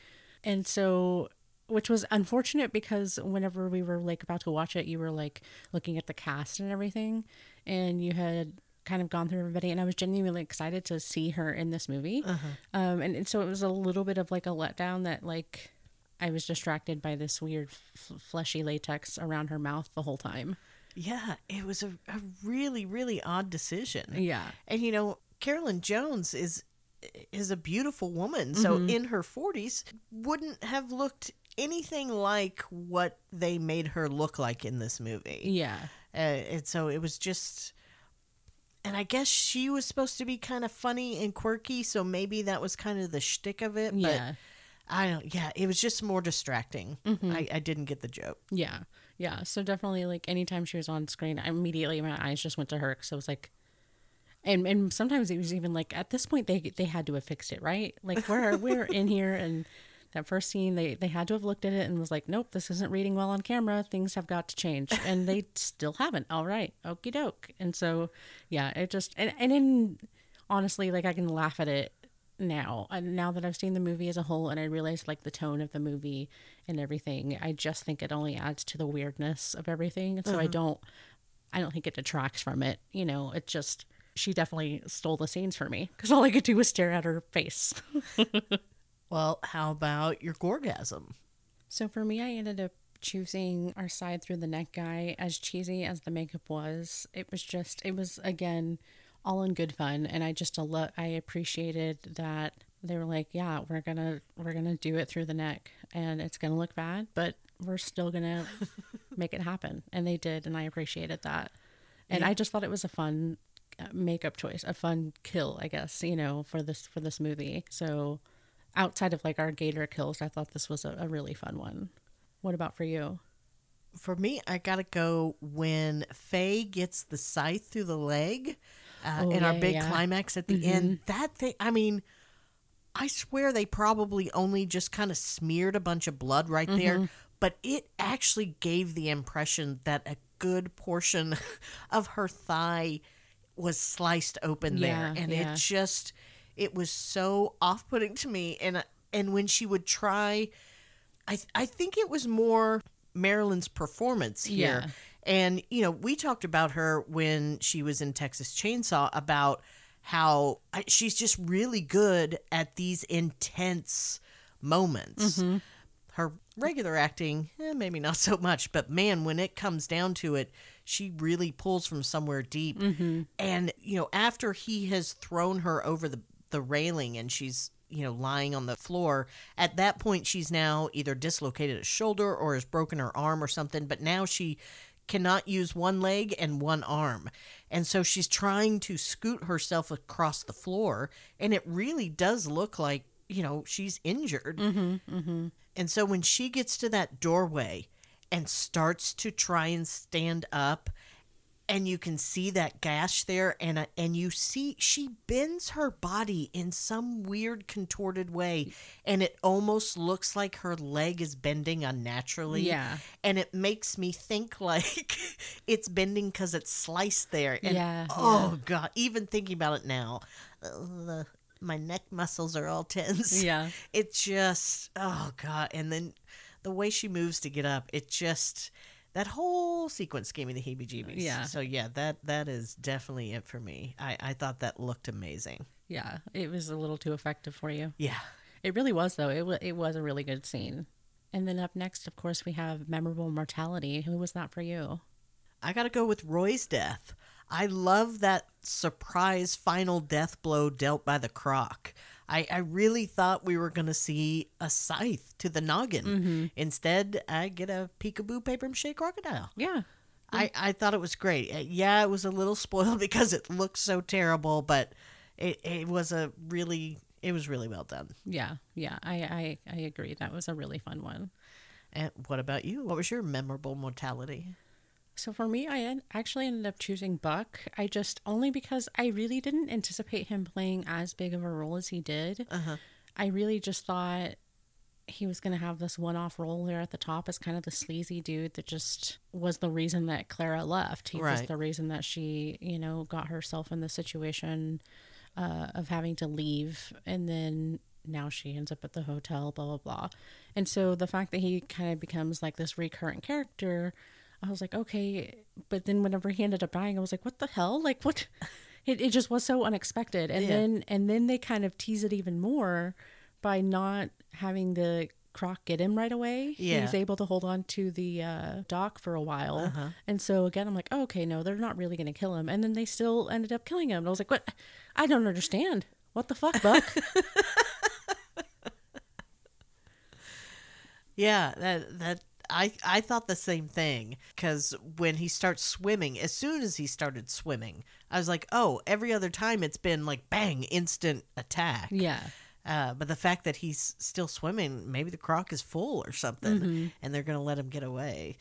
S3: and so which was unfortunate because whenever we were like about to watch it, you were like looking at the cast and everything, and you had kind of gone through everybody, and I was genuinely excited to see her in this movie. Um, and, and so it was a little bit of like a letdown that like I was distracted by this weird f- fleshy latex around her mouth the whole time.
S6: Yeah. It was a, a really, really odd decision.
S3: Yeah.
S6: And you know, Carolyn Jones is is a beautiful woman. So in her 40s wouldn't have looked anything like what they made her look like in this movie.
S3: Yeah.
S6: Uh, and so it was just and I guess she was supposed to be kind of funny and quirky, so maybe that was kind of the shtick of it. But
S3: Yeah.
S6: I don't. Yeah, it was just more distracting. I, I didn't get the joke.
S3: Yeah. Yeah. So definitely like anytime she was on screen, I immediately my eyes just went to her because I was like, and and sometimes it was even like at this point they they had to have fixed it right. Like we're we're in here and that first scene they they had to have looked at it and was like, nope, this isn't reading well on camera. Things have got to change, and they still haven't. All right, okie doke. And so yeah, it just and and in honestly like I can laugh at it now and now that I've seen the movie as a whole and I realize like the tone of the movie and everything I just think it only adds to the weirdness of everything. And so I mm-hmm. don't I don't think it detracts from it you know it just she definitely stole the scenes for me because all I could do was stare at her face.
S6: Well, how about your gorgasm?
S3: so for me I ended up choosing our scythe through the neck guy as cheesy as the makeup was it was just it was again all in good fun. And i just a lo- i appreciated that they were like yeah we're gonna we're gonna do it through the neck and it's gonna look bad but we're still gonna make it happen. And they did and i appreciated that. And i just thought it was a fun uh, makeup choice a fun kill i guess you know for this for this movie. So outside of like our gator kills i thought this was a, a really fun one. What about for you?
S6: For me, I gotta go when Faye gets the scythe through the leg uh,
S3: Oh,
S6: in our big
S3: yeah. Mm-hmm.
S6: climax at the end. That thing, I mean, I swear they probably only just kind of smeared a bunch of blood right
S3: Mm-hmm.
S6: there, but it actually gave the impression that a good portion of her thigh was sliced open
S3: Yeah,
S6: there, and
S3: yeah.
S6: it just it was so off-putting to me. And and when she would try, I I think it was more Marilyn's performance here.
S3: Yeah.
S6: And, you know, we talked about her when she was in Texas Chainsaw about how she's just really good at these intense moments. Her regular acting, eh, maybe not so much, but man, when it comes down to it, she really pulls from somewhere deep. And, you know, after he has thrown her over the, the railing and she's you know, lying on the floor. At that point, she's now either dislocated a shoulder or has broken her arm or something, but now she cannot use one leg and one arm. And so she's trying to scoot herself across the floor, and it really does look like, you know, she's injured. Mm-hmm, And so when she gets to that doorway and starts to try and stand up, and you can see that gash there and uh, and you see she bends her body in some weird contorted way and it almost looks like her leg is bending unnaturally
S3: Yeah.
S6: and it makes me think like it's bending because it's sliced there and
S3: Yeah,
S6: oh god even thinking about it now uh, my neck muscles are all tense.
S3: Yeah.
S6: It just oh god, and then the way she moves to get up, it just that whole sequence gave me the heebie-jeebies.
S3: Yeah.
S6: So yeah, that that is definitely it for me. I I thought that looked amazing.
S3: Yeah, it was a little too effective for you.
S6: Yeah.
S3: It really was, though. It, wa it was a really good scene. And then up next, of course, we have Memorable Mortality. Who was that for you?
S6: I got to go with Roy's death. I love that surprise final death blow dealt by the croc. I, I really thought we were going to see a scythe to the noggin. Instead, I get a peekaboo paper mache crocodile.
S3: Yeah.
S6: I, I thought it was great. Uh, Yeah, it was a little spoiled because it looked so terrible, but it, it was a really it was really well done.
S3: Yeah. Yeah. I, I, I agree. That was a really fun one.
S6: And what about you? What was your memorable mortality?
S3: So for me, I actually ended up choosing Buck. I just only because I really didn't anticipate him playing as big of a role as he did.
S6: Uh-huh.
S3: I really just thought he was going to have this one-off role there at the top as kind of the sleazy dude that just was the reason that Clara left. He was the reason that she, you know, got herself in the situation uh, of having to leave, and then now she ends up at the hotel. Blah blah blah. And so the fact that he kind of becomes like this recurrent character, I was like, okay. But then whenever he ended up dying, I was like, what the hell? Like what? It, it just was so unexpected. And
S6: Yeah.
S3: then and then they kind of tease it even more by not having the croc get him right away.
S6: Yeah.
S3: He's able to hold on to the uh, dock for a while. And so again, I'm like, oh, okay, no, they're not really going to kill him. And then they still ended up killing him. And I was like, what? I don't understand. What the fuck, Buck?
S6: Yeah, that that I I thought the same thing because when he starts swimming, as soon as he started swimming, I was like, oh, every other time it's been like bang, instant attack.
S3: yeah.
S6: Uh, but the fact that he's still swimming, maybe the croc is full or something, and they're gonna let him get away.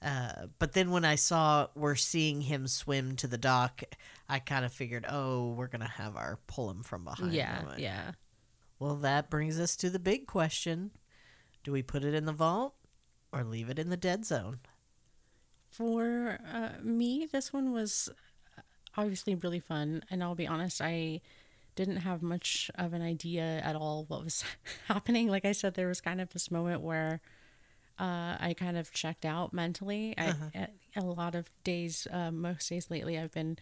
S6: Uh, but then when I saw we're seeing him swim to the dock, I kind of figured, oh, we're gonna have our pull him from behind.
S3: Yeah.
S6: moment.
S3: Yeah.
S6: Well, that brings us to the big question: Do we put it in the vault or leave it in the dead zone?
S3: For uh, me, this one was obviously really fun. And I'll be honest, I didn't have much of an idea at all what was happening. Like I said, there was kind of this moment where uh, I kind of checked out mentally. I, a, a lot of days, uh, most days lately, I've been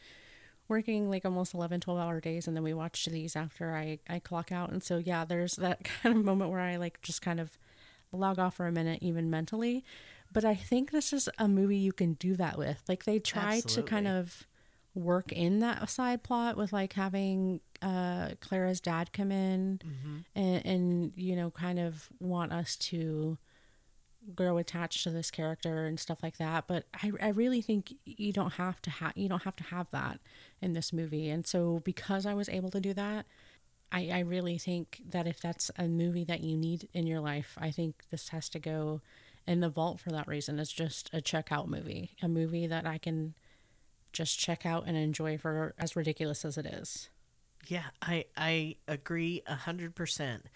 S3: working like almost 11 12 hour days and then we watch these after I, I clock out and so yeah there's that kind of moment where i like just kind of log off for a minute even mentally. But i think this is a movie you can do that with. Like they try to kind of work in that side plot with like having uh clara's dad come in and, and you know kind of want us to grow attached to this character and stuff like that. But i, I really think you don't have to have you don't have to have that in this movie. And so because i was able to do that I, I really think that if that's a movie that you need in your life i think this has to go in the vault for that reason it's just a checkout movie a movie that i can just check out and enjoy for as ridiculous as it is
S6: Yeah, I I agree a hundred percent.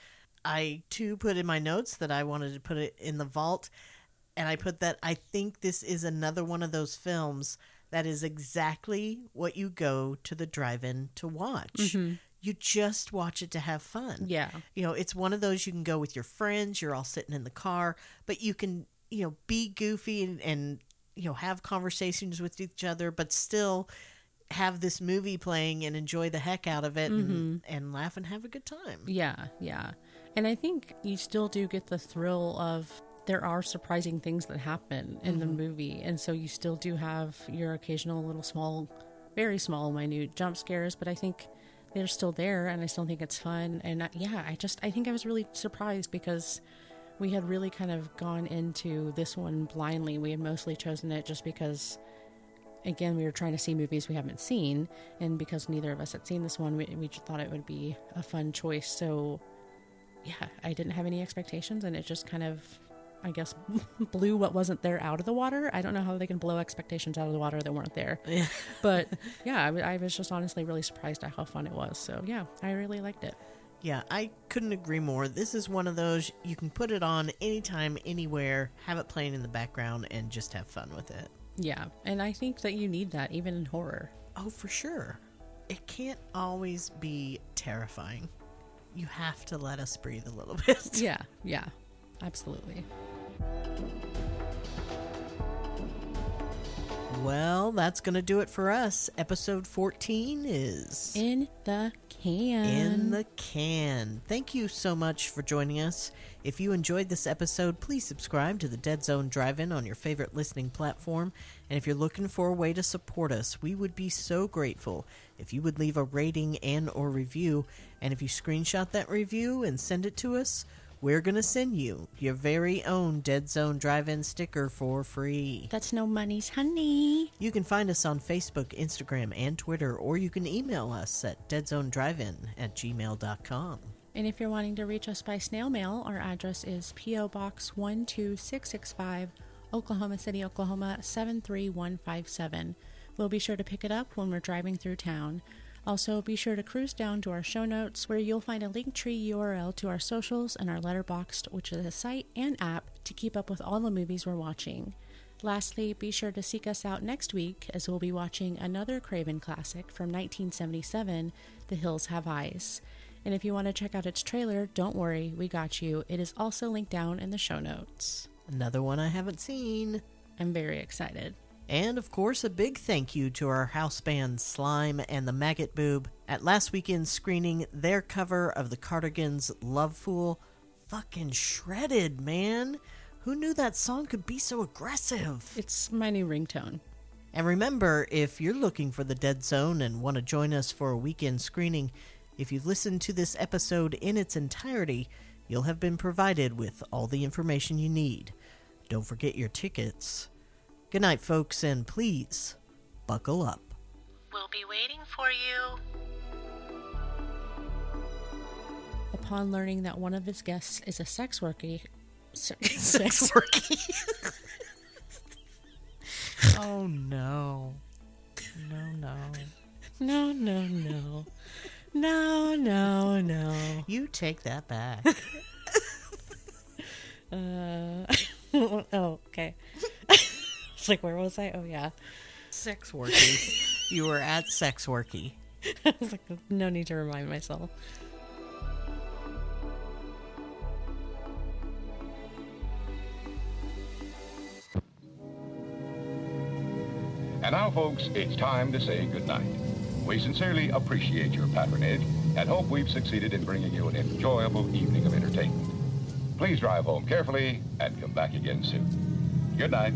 S6: I too put in my notes that I wanted to put it in the vault, and I put that I think this is another one of those films that is exactly what you go to the drive-in to watch. Mm-hmm. You just watch it to have fun.
S3: yeah
S6: You know, it's one of those you can go with your friends, you're all sitting in the car, but you can, you know, be goofy and, and you know, have conversations with each other, but still have this movie playing and enjoy the heck out of it and, mm-hmm. and laugh and have a good time.
S3: Yeah, yeah. And I think you still do get the thrill of there are surprising things that happen in the mm-hmm. movie. And so you still do have your occasional little small, very small, minute jump scares, but I think they're still there and I still think it's fun. And I, yeah, I just, I think I was really surprised because we had really kind of gone into this one blindly. We had mostly chosen it just because again, we were trying to see movies we haven't seen, and because neither of us had seen this one, we, we thought it would be a fun choice. So, yeah, I didn't have any expectations, and it just kind of, I guess, blew what wasn't there out of the water. I don't know how they can blow expectations out of the water that weren't there.
S6: Yeah.
S3: But yeah, I was just honestly really surprised at how fun it was. So, yeah, I really liked it.
S6: Yeah, I couldn't agree more. This is one of those you can put it on anytime, anywhere, have it playing in the background, and just have fun with it.
S3: Yeah, and I think that you need that even in horror.
S6: Oh, for sure. It can't always be terrifying. you have to let us breathe a little bit.
S3: Yeah, yeah, absolutely.
S6: Well, that's going to do it for us. Episode 14 is
S3: In the can.
S6: in the can. Thank you so much for joining us. If you enjoyed this episode, please subscribe to the Dead Zone Drive In on your favorite listening platform. And if you're looking for a way to support us, we would be so grateful if you would leave a rating and or review. And if you screenshot that review and send it to us, we're going to send you your very own Dead Zone Drive In sticker for free.
S3: That's no money's honey.
S6: You can find us on Facebook, Instagram, and Twitter, or you can email us at deadzonedrivein at gmail.com.
S3: And if you're wanting to reach us by snail mail, our address is P.O. Box 12665, Oklahoma City, Oklahoma 73157. We'll be sure to pick it up when we're driving through town. Also, be sure to cruise down to our show notes where you'll find a Linktree URL to our socials and our Letterboxd, which is a site and app to keep up with all the movies we're watching. Lastly, be sure to seek us out next week as we'll be watching another Craven classic from 1977, The Hills Have Eyes. And if you want to check out its trailer, don't worry, we got you. It is also linked down in the show notes.
S6: Another one I haven't seen.
S3: I'm very excited.
S6: And of course, a big thank you to our house band Slime and the Maggot Boob. At last weekend's screening, their cover of the Cardigans' Lovefool fucking shredded, man. Who knew that song could be so aggressive?
S3: It's my new ringtone.
S6: And remember, if you're looking for the Dead Zone and want to join us for a weekend screening, if you've listened to this episode in its entirety, you'll have been provided with all the information you need. Don't forget your tickets. Good night, folks, and please buckle up.
S2: We'll be waiting for you.
S3: Upon learning that one of his guests is a sex worker,
S6: Sex working. oh no. No, no.
S3: No, no, no. No, no, no.
S6: You take that back.
S3: Uh, oh, okay. It's like, where was I? Oh, yeah.
S6: sex worky. You were at sex worky.
S3: I was like, no need to remind myself.
S1: And now, folks, it's time to say goodnight. We sincerely appreciate your patronage and hope we've succeeded in bringing you an enjoyable evening of entertainment. Please drive home carefully and come back again soon. Good night.